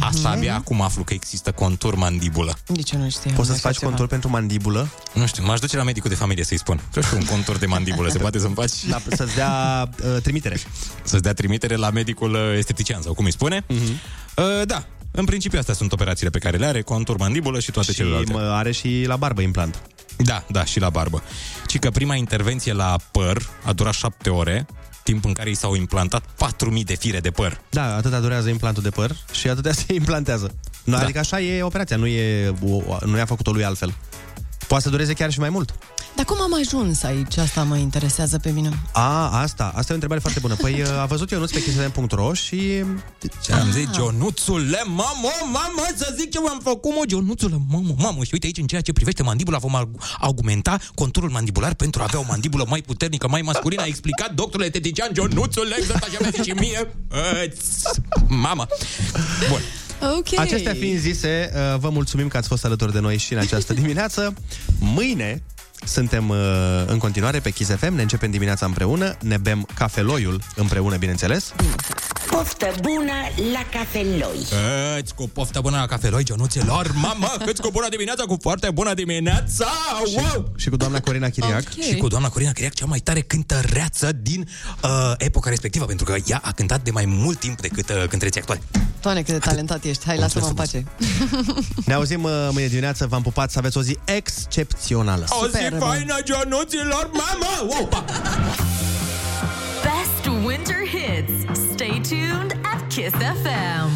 Asta abia acum aflu că există contur mandibulă. Nici eu nu știam. Poți de să-ți așa faci ceva. contur pentru mandibulă? Nu știu, m-aș duce la medicul de familie să-i spun. Vreau și eu un contur de mandibulă, se poate să-mi faci? Da, să-ți dea uh, trimitere. Să-ți dea trimitere la medicul uh, estetician sau cum îi spune. Uh-huh. Uh, da, în principiu astea sunt operațiile pe care le are, contur mandibulă și toate Și celelalte. mă, are și la barbă implant. Da, da, și la barbă. Ci că prima intervenție la păr a durat șapte ore, timp în care i s-au implantat 4.000 de fire de păr. Da, atâta durează implantul de păr și atâtea se implantează. Nu, Da. Adică așa e operația, nu, e, o- nu i-a făcut-o lui altfel. Poate să dureze chiar și mai mult. Dar cum am ajuns aici? Asta mă interesează pe mine. A, asta, asta e o întrebare foarte bună. Păi a văzut Ionuț pe kissfm.ro și... Ce am zis, Ionuțule, mamă, mamă, să zic ce v-am făcut, mă, Ionuțule, mamă, mamă. Și uite aici, în ceea ce privește mandibula, vom arg- augmenta conturul mandibular pentru a avea o mandibulă mai puternică, mai masculină. A explicat doctorul estetician Ionuțule, exact așa mi-a zis și mie. Îți- Mamă. Bun. Ok. Acestea fiind zise, uh, vă mulțumim că ați fost alături de noi și în această dimineață. Mâine suntem uh, în continuare pe Kiss FM, ne începem dimineața împreună, ne bem cafeloiul împreună, bineînțeles. Poftă bună la cafeloi. Îți cu poftă bună la cafeloi, Ionuților. Mamă, câți cu bună dimineața, cu foarte bună dimineața. Wow! Și cu doamna Corina Chiriac. Ok. Și cu doamna Corina Chiriac, cea mai tare cântăreață din uh, epoca respectivă, pentru că ea a cântat de mai mult timp decât uh, cântăreții actuali. Doamne, cât de talentat ești. Hai, lasă-mă în pace. Ne auzim uh, mâine dimineață, v-am pupat să aveți o zi excepțională. O zi Superbă. faină, Ionuților, mamă! Wow, pa! Best winter hits. Stay tuned at Kiss FM.